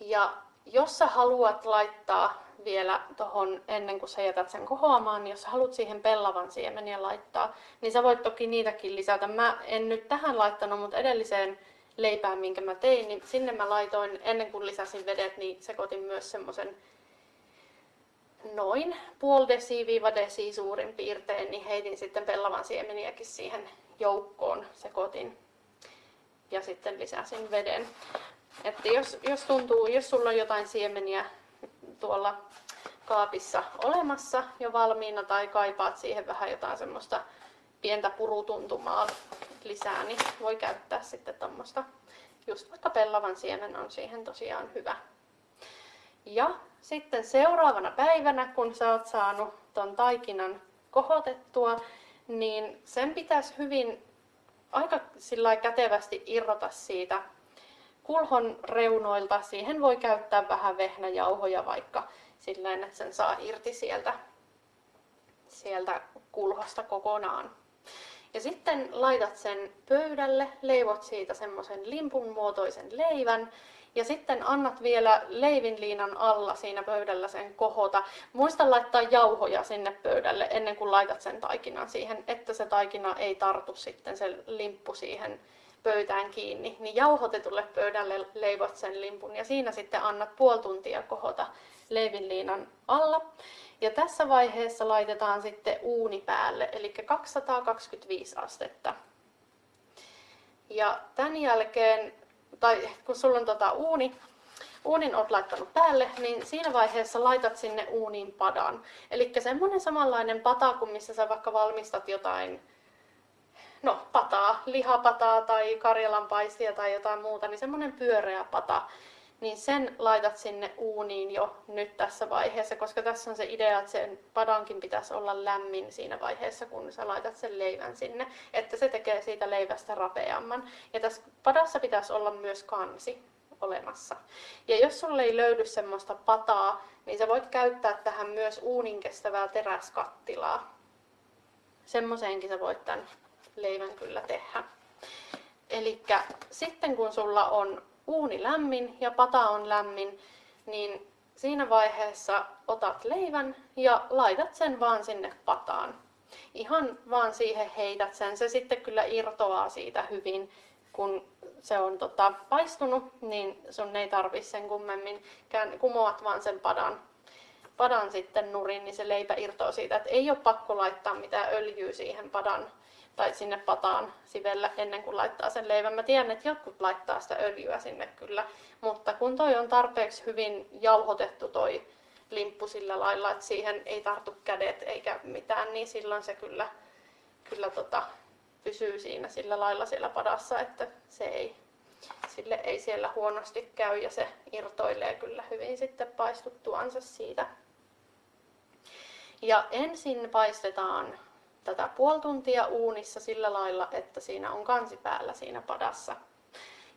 [SPEAKER 18] Ja jos sä haluat laittaa vielä tuohon ennen kuin sä jätät sen kohoamaan, niin jos sä haluat siihen pellavan siemeniä laittaa, niin sä voit toki niitäkin lisätä. Mä en nyt tähän laittanut, mutta edelliseen leipään, minkä mä tein, niin sinne mä laitoin, ennen kuin lisäsin vedet, niin sekoitin myös semmoisen noin puoli desi viiva desi suurin piirtein, niin heitin sitten pellavan siemeniäkin siihen joukkoon, sekoitin ja sitten lisäsin veden. Että jos, jos tuntuu, jos sulla on jotain siemeniä tuolla kaapissa olemassa jo valmiina tai kaipaat siihen vähän jotain semmoista pientä purutuntumaa lisää, niin voi käyttää sitten tuommoista. Just vaikka pellavan siemen on siihen tosiaan hyvä. Ja sitten seuraavana päivänä, kun sä oot saanut ton taikinan kohotettua, niin sen pitäisi hyvin aika sillä kätevästi irrota siitä kulhon reunoilta. Siihen voi käyttää vähän vehnäjauhoja vaikka sillä että sen saa irti sieltä, sieltä kulhosta kokonaan. Ja sitten laitat sen pöydälle, leivot siitä semmoisen limpun muotoisen leivän ja sitten annat vielä leivinliinan alla siinä pöydällä sen kohota. Muista laittaa jauhoja sinne pöydälle ennen kuin laitat sen taikinan siihen, että se taikina ei tartu sitten se limppu siihen pöytään kiinni. Niin jauhotetulle pöydälle leivot sen limpun ja siinä sitten annat puoli tuntia kohota leivinliinan alla. Ja tässä vaiheessa laitetaan sitten uuni päälle, eli 225 astetta. Ja tämän jälkeen, tai kun sulla on tota uuni, uunin olet laittanut päälle, niin siinä vaiheessa laitat sinne uuniin padan. Eli semmoinen samanlainen pata kuin missä sä vaikka valmistat jotain no, pataa, lihapataa tai karjalanpaistia tai jotain muuta, niin semmoinen pyöreä pata, niin sen laitat sinne uuniin jo nyt tässä vaiheessa, koska tässä on se idea, että sen padankin pitäisi olla lämmin siinä vaiheessa, kun sä laitat sen leivän sinne, että se tekee siitä leivästä rapeamman. Ja tässä padassa pitäisi olla myös kansi olemassa. Ja jos sulle ei löydy semmoista pataa, niin sä voit käyttää tähän myös uunin kestävää teräskattilaa. Semmoiseenkin sä voit tämän leivän kyllä tehdä. Eli sitten kun sulla on uuni lämmin ja pata on lämmin, niin siinä vaiheessa otat leivän ja laitat sen vaan sinne pataan. Ihan vaan siihen heität sen. Se sitten kyllä irtoaa siitä hyvin, kun se on tota, paistunut, niin sun ei tarvi sen kummemmin. Kumoat vaan sen padan, padan sitten nurin, niin se leipä irtoaa siitä. Et ei ole pakko laittaa mitään öljyä siihen padan tai sinne pataan sivellä ennen kuin laittaa sen leivän. Mä tiedän, että jotkut laittaa sitä öljyä sinne kyllä, mutta kun toi on tarpeeksi hyvin jauhotettu toi limppu sillä lailla, että siihen ei tartu kädet eikä mitään, niin silloin se kyllä, kyllä tota, pysyy siinä sillä lailla siellä padassa, että se ei, sille ei siellä huonosti käy ja se irtoilee kyllä hyvin sitten paistuttuansa siitä. Ja ensin paistetaan tätä puoli tuntia uunissa sillä lailla, että siinä on kansi päällä siinä padassa.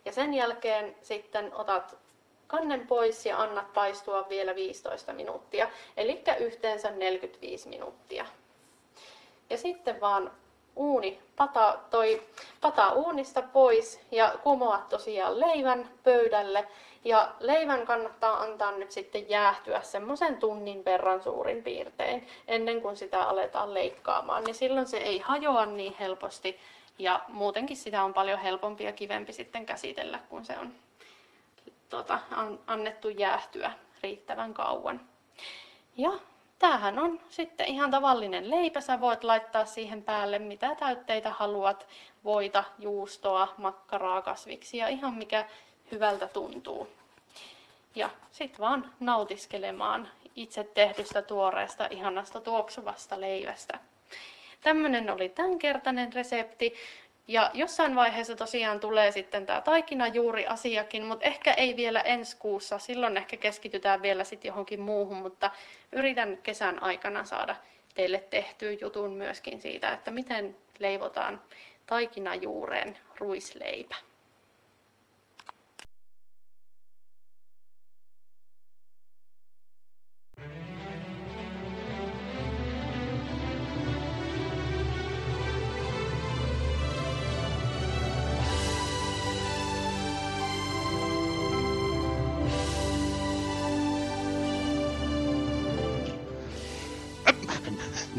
[SPEAKER 18] Ja sen jälkeen sitten otat kannen pois ja annat paistua vielä 15 minuuttia, eli yhteensä 45 minuuttia. Ja sitten vaan uuni, pata, toi pata uunista pois ja kumoat tosiaan leivän pöydälle. Ja leivän kannattaa antaa nyt sitten jäähtyä semmoisen tunnin verran suurin piirtein ennen kuin sitä aletaan leikkaamaan. Niin silloin se ei hajoa niin helposti ja muutenkin sitä on paljon helpompi ja kivempi sitten käsitellä, kun se on tota, annettu jäähtyä riittävän kauan. Ja tämähän on sitten ihan tavallinen leipä. Sä voit laittaa siihen päälle mitä täytteitä haluat, voita, juustoa, makkaraa, kasviksia, ihan mikä hyvältä tuntuu. Ja sitten vaan nautiskelemaan itse tehdystä tuoreesta, ihanasta tuoksuvasta leivästä. Tämmöinen oli tämänkertainen resepti. Ja jossain vaiheessa tosiaan tulee sitten tämä taikinajuuri-asiakin, mutta ehkä ei vielä ensi kuussa. Silloin ehkä keskitytään vielä sitten johonkin muuhun, mutta yritän kesän aikana saada teille tehtyä jutun myöskin siitä, että miten leivotaan taikinajuuren ruisleipä.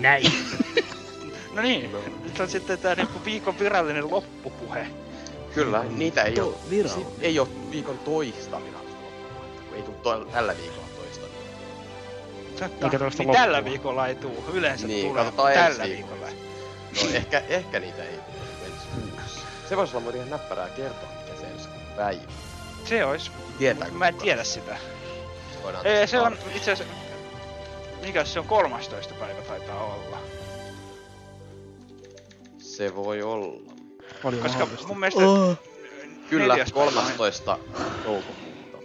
[SPEAKER 4] Näin.
[SPEAKER 2] No niin, nyt on sitten tämä niinku viikon virallinen loppupuhe.
[SPEAKER 3] Kyllä, niitä ei ole,
[SPEAKER 5] virallinen.
[SPEAKER 3] si- ei ole viikon toista virallista loppupuhetta, ei tule to- tällä viikolla toista.
[SPEAKER 2] Totta.
[SPEAKER 4] Tuosta
[SPEAKER 2] Niin tällä
[SPEAKER 4] loppua.
[SPEAKER 2] viikolla ei tuu. Yleensä
[SPEAKER 3] Niin,
[SPEAKER 2] tulee tällä viikolla.
[SPEAKER 3] No ehkä, ehkä niitä ei tule ensi kuussa. Se voisi olla muuten ihan näppärää kertoa, mikä se ensi päivä.
[SPEAKER 2] Se ois.
[SPEAKER 3] Tietääkö
[SPEAKER 2] Mä en tiedä sitä. Ei, se on itse asiassa... Mikä se on 13. päivä taitaa olla.
[SPEAKER 3] Se voi olla.
[SPEAKER 2] Koska mun mielestä...
[SPEAKER 3] Kyllä,
[SPEAKER 2] päivä on-
[SPEAKER 3] 13. toukokuuta.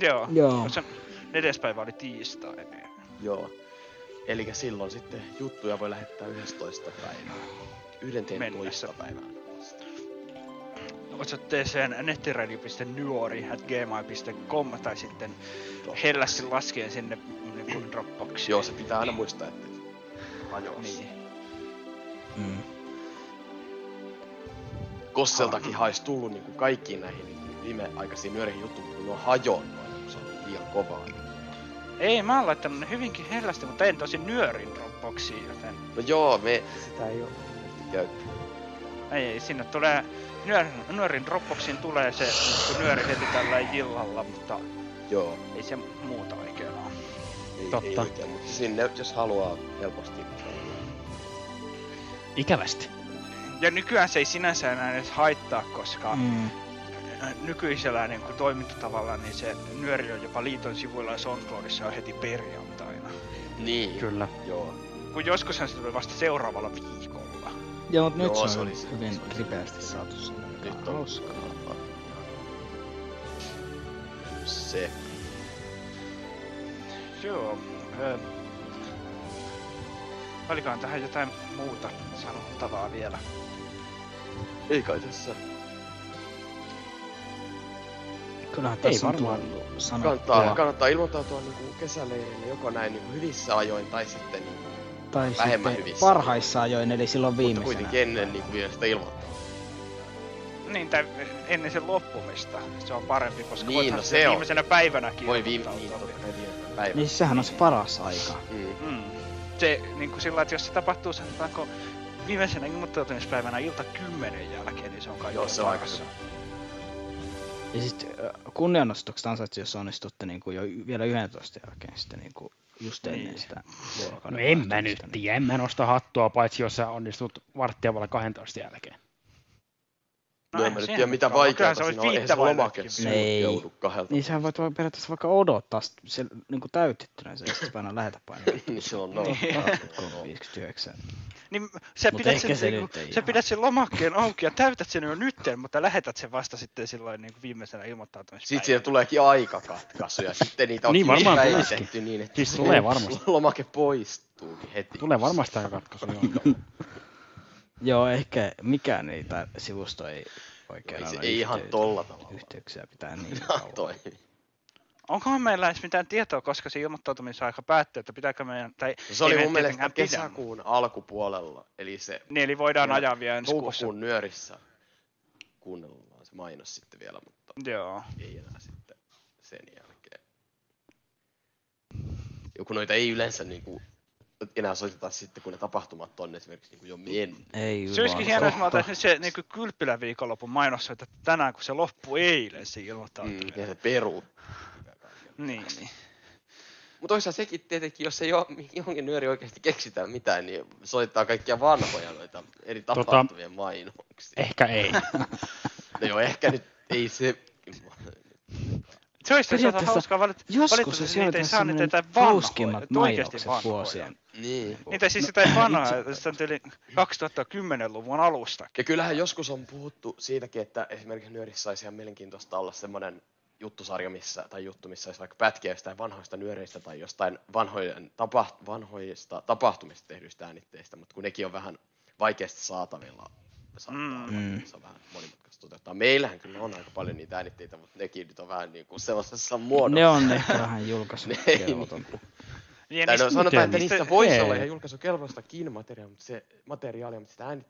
[SPEAKER 2] Joo.
[SPEAKER 5] Joo.
[SPEAKER 2] Se neljäs päivä oli tiistai.
[SPEAKER 3] Joo. Eli silloin sitten juttuja voi lähettää 11. päivää. 11. päivää.
[SPEAKER 2] Osoitteeseen nettiradio.nuori.gmail.com tai sitten hellästi laskien sinne niin Dropboxiin.
[SPEAKER 3] Joo, se pitää aina muistaa, että hajoaa.
[SPEAKER 2] Niin.
[SPEAKER 5] Mm.
[SPEAKER 3] Kosseltakin haisi tullut niin kuin kaikkiin näihin niin kuin viimeaikaisiin nyöriin juttuihin, kun ne on hajonnut, kun se on liian kovaa.
[SPEAKER 2] Ei, mä oon laittanut ne hyvinkin hellästi, mutta en tosi nyörin Dropboxiin, joten...
[SPEAKER 3] No joo, me sitä ei ole käytetty.
[SPEAKER 2] Ei, ei, sinne tulee... Nyörin, nyörin Dropboxiin tulee se niin nyöri heti tällä illalla, mutta
[SPEAKER 3] Joo.
[SPEAKER 2] ei se muuta oikein.
[SPEAKER 3] Ei,
[SPEAKER 4] Totta.
[SPEAKER 3] Ei oikein, mutta sinne, jos haluaa helposti.
[SPEAKER 4] Ikävästi.
[SPEAKER 2] Ja nykyään se ei sinänsä enää edes haittaa, koska
[SPEAKER 5] Mm.
[SPEAKER 2] nykyisellä niin kuin toimintatavalla niin se nyöri on jopa liiton sivuilla ja SoundCloudissa on heti perjantaina.
[SPEAKER 3] Niin.
[SPEAKER 4] Kyllä.
[SPEAKER 3] Joo.
[SPEAKER 2] Kun joskushan se tulee vasta seuraavalla viikolla.
[SPEAKER 5] Joo, mutta nyt
[SPEAKER 3] Joo,
[SPEAKER 5] se
[SPEAKER 3] oli se-
[SPEAKER 5] hyvin
[SPEAKER 3] se oli
[SPEAKER 5] ripeästi saatu sinne.
[SPEAKER 3] Nyt on
[SPEAKER 5] hauskaa.
[SPEAKER 3] Se.
[SPEAKER 2] Joo. Ö, olikohan tähän jotain muuta sanottavaa vielä?
[SPEAKER 3] Ei kai tässä.
[SPEAKER 5] Kyllähän
[SPEAKER 4] Ei
[SPEAKER 5] tässä on
[SPEAKER 4] varmaan.
[SPEAKER 5] tullut
[SPEAKER 3] Kannattaa,
[SPEAKER 5] sanottua.
[SPEAKER 3] kannattaa ilmoittautua niin kesäleirille joko näin niin hyvissä ajoin tai sitten niin
[SPEAKER 5] Tai
[SPEAKER 3] vähemmän
[SPEAKER 5] sitten
[SPEAKER 3] hyvissä.
[SPEAKER 5] parhaissa ajoin, eli silloin
[SPEAKER 3] Mutta
[SPEAKER 5] viimeisenä.
[SPEAKER 3] kuitenkin ennen niin kuin viimeistä ilmoittaa.
[SPEAKER 2] Niin, tai ennen sen loppumista. Se on parempi, koska
[SPEAKER 3] Niin,
[SPEAKER 2] voithan
[SPEAKER 3] no
[SPEAKER 2] se
[SPEAKER 3] se on.
[SPEAKER 2] viimeisenä päivänäkin
[SPEAKER 3] Voi viime,
[SPEAKER 2] ilmoittautua.
[SPEAKER 3] niin totta kai päivänä.
[SPEAKER 5] Niin sehän on se paras aika.
[SPEAKER 3] Mm.
[SPEAKER 2] Mm. Se niin kuin sillä, että jos se tapahtuu sanotaanko viimeisenä ilmoittautumispäivänä ilta kymmenen jälkeen, niin se on kaikkein
[SPEAKER 3] Joo, se on aika.
[SPEAKER 5] Ja sitten kunnianostukset ansaitsi, jos onnistutte niin kuin jo vielä 11 jälkeen sitten niin kuin just ennen
[SPEAKER 2] Niin.
[SPEAKER 5] sitä
[SPEAKER 4] No en mä nyt
[SPEAKER 5] niin-
[SPEAKER 4] tiedä, en mä nosta hattua, paitsi jos sä onnistut varttia vailla 12 jälkeen.
[SPEAKER 3] No en mä nyt
[SPEAKER 2] sehän
[SPEAKER 3] tiedä mitä vaikeaa
[SPEAKER 2] se
[SPEAKER 3] siinä
[SPEAKER 2] olisi
[SPEAKER 3] on, eihän se
[SPEAKER 2] viittä
[SPEAKER 3] lomake
[SPEAKER 5] Ei.
[SPEAKER 3] joudu kahdelta.
[SPEAKER 5] Niin sehän voit voi periaatteessa vaikka odottaa se niin kuin täytettynä se, sitten painaa lähetä painaa.
[SPEAKER 3] Niin se on no.
[SPEAKER 5] 59.
[SPEAKER 2] Niin sä
[SPEAKER 5] Mut
[SPEAKER 2] pidät, sen,
[SPEAKER 5] se
[SPEAKER 2] niinku,
[SPEAKER 5] ei
[SPEAKER 2] sä pidät sen lomakkeen auki ja täytät sen jo nytten, mutta lähetät sen vasta sitten silloin niin kuin viimeisenä ilmoittautumispäivänä.
[SPEAKER 3] Sitten siellä tuleekin aikakatkaisu ja sitten niitä on
[SPEAKER 4] Niin varmaan
[SPEAKER 3] päivitetty niin, että
[SPEAKER 4] Siis tulee varmasti.
[SPEAKER 3] lomake poistuukin heti.
[SPEAKER 4] Tulee varmasti aika katkaisu, joo.
[SPEAKER 5] Ehkä mikään ei, tai sivusto ei oikein
[SPEAKER 3] Ei se- ei ihan tolla tavalla.
[SPEAKER 5] Yhteyksiä pitää niin
[SPEAKER 3] No,
[SPEAKER 5] kauan.
[SPEAKER 3] toimii.
[SPEAKER 2] onkohan meillä edes mitään tietoa, koska se ilmoittautumisaika päättyy, että pitääkö meidän... Tai
[SPEAKER 3] No se oli
[SPEAKER 2] ei
[SPEAKER 3] mun mielestä
[SPEAKER 2] pidä.
[SPEAKER 3] kesäkuun alkupuolella, eli se...
[SPEAKER 2] Niin, eli voidaan ajaa vielä ensi kuussa.
[SPEAKER 3] Nyörissä kuunnellaan se mainos sitten vielä, mutta
[SPEAKER 2] Joo.
[SPEAKER 3] ei enää sitten sen jälkeen. Joku noita ei yleensä niinku enää soiteta sitten, kun ne tapahtumat on esimerkiksi niinku jo mennyt.
[SPEAKER 5] Ei
[SPEAKER 2] Se olisikin hienoa, jos mä otaisin se niin kylpylän viikonlopun mainos, että tänään kun se loppui eilen se ilmoittautuminen.
[SPEAKER 3] Mm, ja se peru.
[SPEAKER 2] Niin, niin.
[SPEAKER 3] Mutta toisaalta sekin tietenkin, jos ei ole johonkin nyöri oikeasti keksitään mitään, niin soittaa kaikkia vanhoja noita eri
[SPEAKER 4] Tota-
[SPEAKER 3] tapahtumien mainoksia.
[SPEAKER 4] Ehkä ei.
[SPEAKER 3] no joo, ehkä nyt ei se...
[SPEAKER 2] Se olisi toisaalta
[SPEAKER 5] Periaatteessa
[SPEAKER 2] hauskaa valit-
[SPEAKER 5] joskus se
[SPEAKER 2] niitä ei saa niitä vanhoja, oikeasti
[SPEAKER 5] mainokset
[SPEAKER 2] vanhoja.
[SPEAKER 5] vuosien.
[SPEAKER 3] Niin.
[SPEAKER 2] Niitä siis jotain vanhoja, sitä on yli 2010-luvun alusta.
[SPEAKER 3] Ja kyllähän joskus on puhuttu siitäkin, että esimerkiksi nyörissä saisi ihan mielenkiintoista olla semmoinen juttusarja, missä, tai juttu, missä olisi vaikka pätkiä jostain vanhoista nyöreistä tai jostain vanhojen tapaht- vanhoista tapahtumista tehdyistä äänitteistä, mutta kun nekin on vähän vaikeasti saatavilla, saattaa olla,
[SPEAKER 5] Mm.
[SPEAKER 3] niin se on vähän monimutkaista toteuttaa. Meillähän kyllä on aika paljon niitä äänitteitä, mutta nekin nyt on vähän niin kuin sellaisessa muodossa.
[SPEAKER 5] Ne on ehkä vähän
[SPEAKER 3] ei
[SPEAKER 5] kelvoton.
[SPEAKER 2] Ja
[SPEAKER 3] tai no, sanotaan, että
[SPEAKER 2] niistä-
[SPEAKER 3] niistä voisi
[SPEAKER 2] ei.
[SPEAKER 3] olla ihan julkaisukelpoistakin materiaalia, mutta se materiaalia, mutta sitä äänit,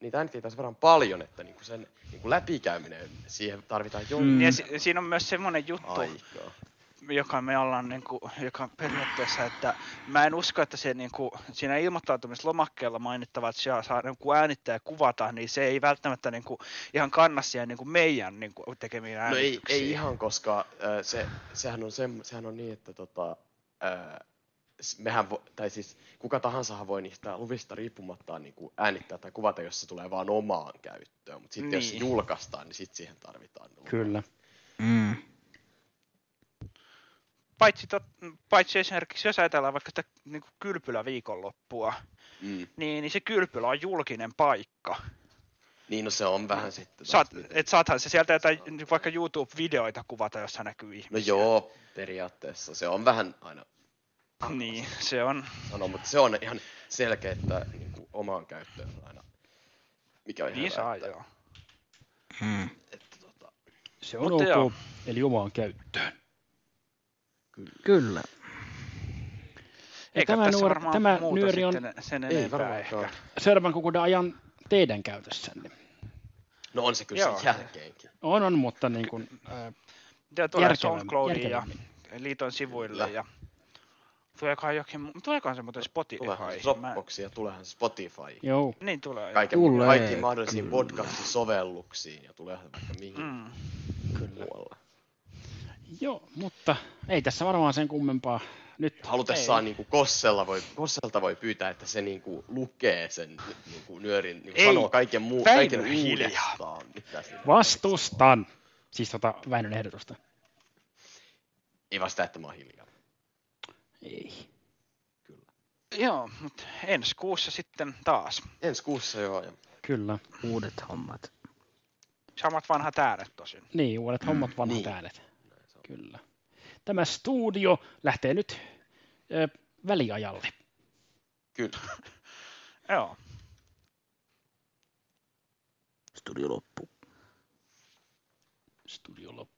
[SPEAKER 3] niitä äänitteitä on sen verran paljon, että niinku sen niinku läpikäyminen, siihen tarvitaan jonkun
[SPEAKER 2] Mm. Ja si- siinä on myös semmoinen juttu,
[SPEAKER 3] aikaa.
[SPEAKER 2] Joka me ollaan, niin kuin, joka periaatteessa, että mä en usko, että se niin kuin, siinä ilmoittautumislomakkeella mainittava, että siellä saa niin kuin äänittää ja kuvata, niin se ei välttämättä niin kuin, ihan kanna siihen niin kuin meidän niin kuin, tekemiin
[SPEAKER 3] No ei, ei ihan, koska äh, se, sehän, on se, sehän on niin, että tota, äh, mehän vo, tai siis kuka tahansahan voi niistä luvista riippumatta niin kuin äänittää tai kuvata, jos se tulee vaan omaan käyttöön. Mutta sitten jos se
[SPEAKER 2] Niin.
[SPEAKER 3] julkaistaan, niin sitten siihen tarvitaan. lupa.
[SPEAKER 4] Kyllä.
[SPEAKER 5] Mm.
[SPEAKER 2] Paitsi, tot, paitsi esimerkiksi, jos ajatellaan vaikka sitä niin kuin kylpylä viikonloppua,
[SPEAKER 3] Mm.
[SPEAKER 2] niin, niin se kylpylä on julkinen paikka.
[SPEAKER 3] Niin, no se on vähän sitten.
[SPEAKER 2] Saat, et saathan se sieltä jotain vaikka YouTube-videoita kuvata, jossa näkyy
[SPEAKER 3] No
[SPEAKER 2] ihmisiä.
[SPEAKER 3] joo, periaatteessa se on vähän aina
[SPEAKER 2] Niin, se on.
[SPEAKER 3] sanoa, mutta se on ihan selkeä, että niin kuin omaan käyttöön on aina, mikä on ihan
[SPEAKER 2] Niin
[SPEAKER 3] hyvä,
[SPEAKER 2] saa
[SPEAKER 3] että,
[SPEAKER 2] joo.
[SPEAKER 5] Mm.
[SPEAKER 4] Se on
[SPEAKER 2] Mutta
[SPEAKER 4] ok,
[SPEAKER 2] joo.
[SPEAKER 4] eli omaan käyttöön.
[SPEAKER 5] Kyllä.
[SPEAKER 4] Ja
[SPEAKER 2] Eikä
[SPEAKER 4] tämä, nuor,
[SPEAKER 2] varmaan
[SPEAKER 4] tämä
[SPEAKER 2] muuta
[SPEAKER 4] nyöri on
[SPEAKER 2] sen
[SPEAKER 3] Ei
[SPEAKER 2] enempää
[SPEAKER 3] varmaankaan.
[SPEAKER 2] ehkä.
[SPEAKER 4] seuraavan kuukauden ajan teidän käytössänne.
[SPEAKER 3] No on se kyllä
[SPEAKER 2] Joo.
[SPEAKER 3] sen jälkeenkin.
[SPEAKER 4] On, on, mutta niin kuin, äh,
[SPEAKER 2] Ja tulee SoundCloudiin ja liiton sivuille
[SPEAKER 3] Kyllä.
[SPEAKER 2] ja tuleekohan jokin, tuleekohan se muuten Spotify?
[SPEAKER 3] Tuleehan se
[SPEAKER 2] Mä-
[SPEAKER 3] Dropbox ja tuleehan Spotify.
[SPEAKER 4] Joo.
[SPEAKER 2] Niin tulee.
[SPEAKER 3] Kaiken,
[SPEAKER 5] Tulee
[SPEAKER 3] kaikkiin mahdollisiin
[SPEAKER 5] kyllä.
[SPEAKER 3] podcast-sovelluksiin ja tuleehan vaikka mihin
[SPEAKER 2] Mm.
[SPEAKER 3] muualle.
[SPEAKER 4] Joo, mutta ei tässä varmaan sen kummempaa. Nyt
[SPEAKER 3] Halutessaan niin kuin Kossella voi, Kosselta voi pyytää, että se niin kuin lukee sen niin kuin nyörin, niin kuin
[SPEAKER 4] Ei,
[SPEAKER 3] sanoo kaiken, muu, kaiken
[SPEAKER 4] hiljaa.
[SPEAKER 3] uudestaan.
[SPEAKER 4] Vastustan. Siis tota Väinön ehdotusta.
[SPEAKER 3] Ei vasta, että mä oon hiljaa.
[SPEAKER 4] Ei.
[SPEAKER 2] Joo, mutta ensi kuussa sitten taas.
[SPEAKER 3] Ensi kuussa joo. Ja
[SPEAKER 4] Kyllä.
[SPEAKER 5] Uudet hommat.
[SPEAKER 2] Samat vanhat äänet tosin.
[SPEAKER 4] Niin, uudet hommat, vanhat
[SPEAKER 3] Niin.
[SPEAKER 4] äänet. Kyllä. Tämä studio lähtee nyt ö, väliajalle.
[SPEAKER 3] Kyllä.
[SPEAKER 2] Joo.
[SPEAKER 5] Studio loppu.
[SPEAKER 4] Studio loppu.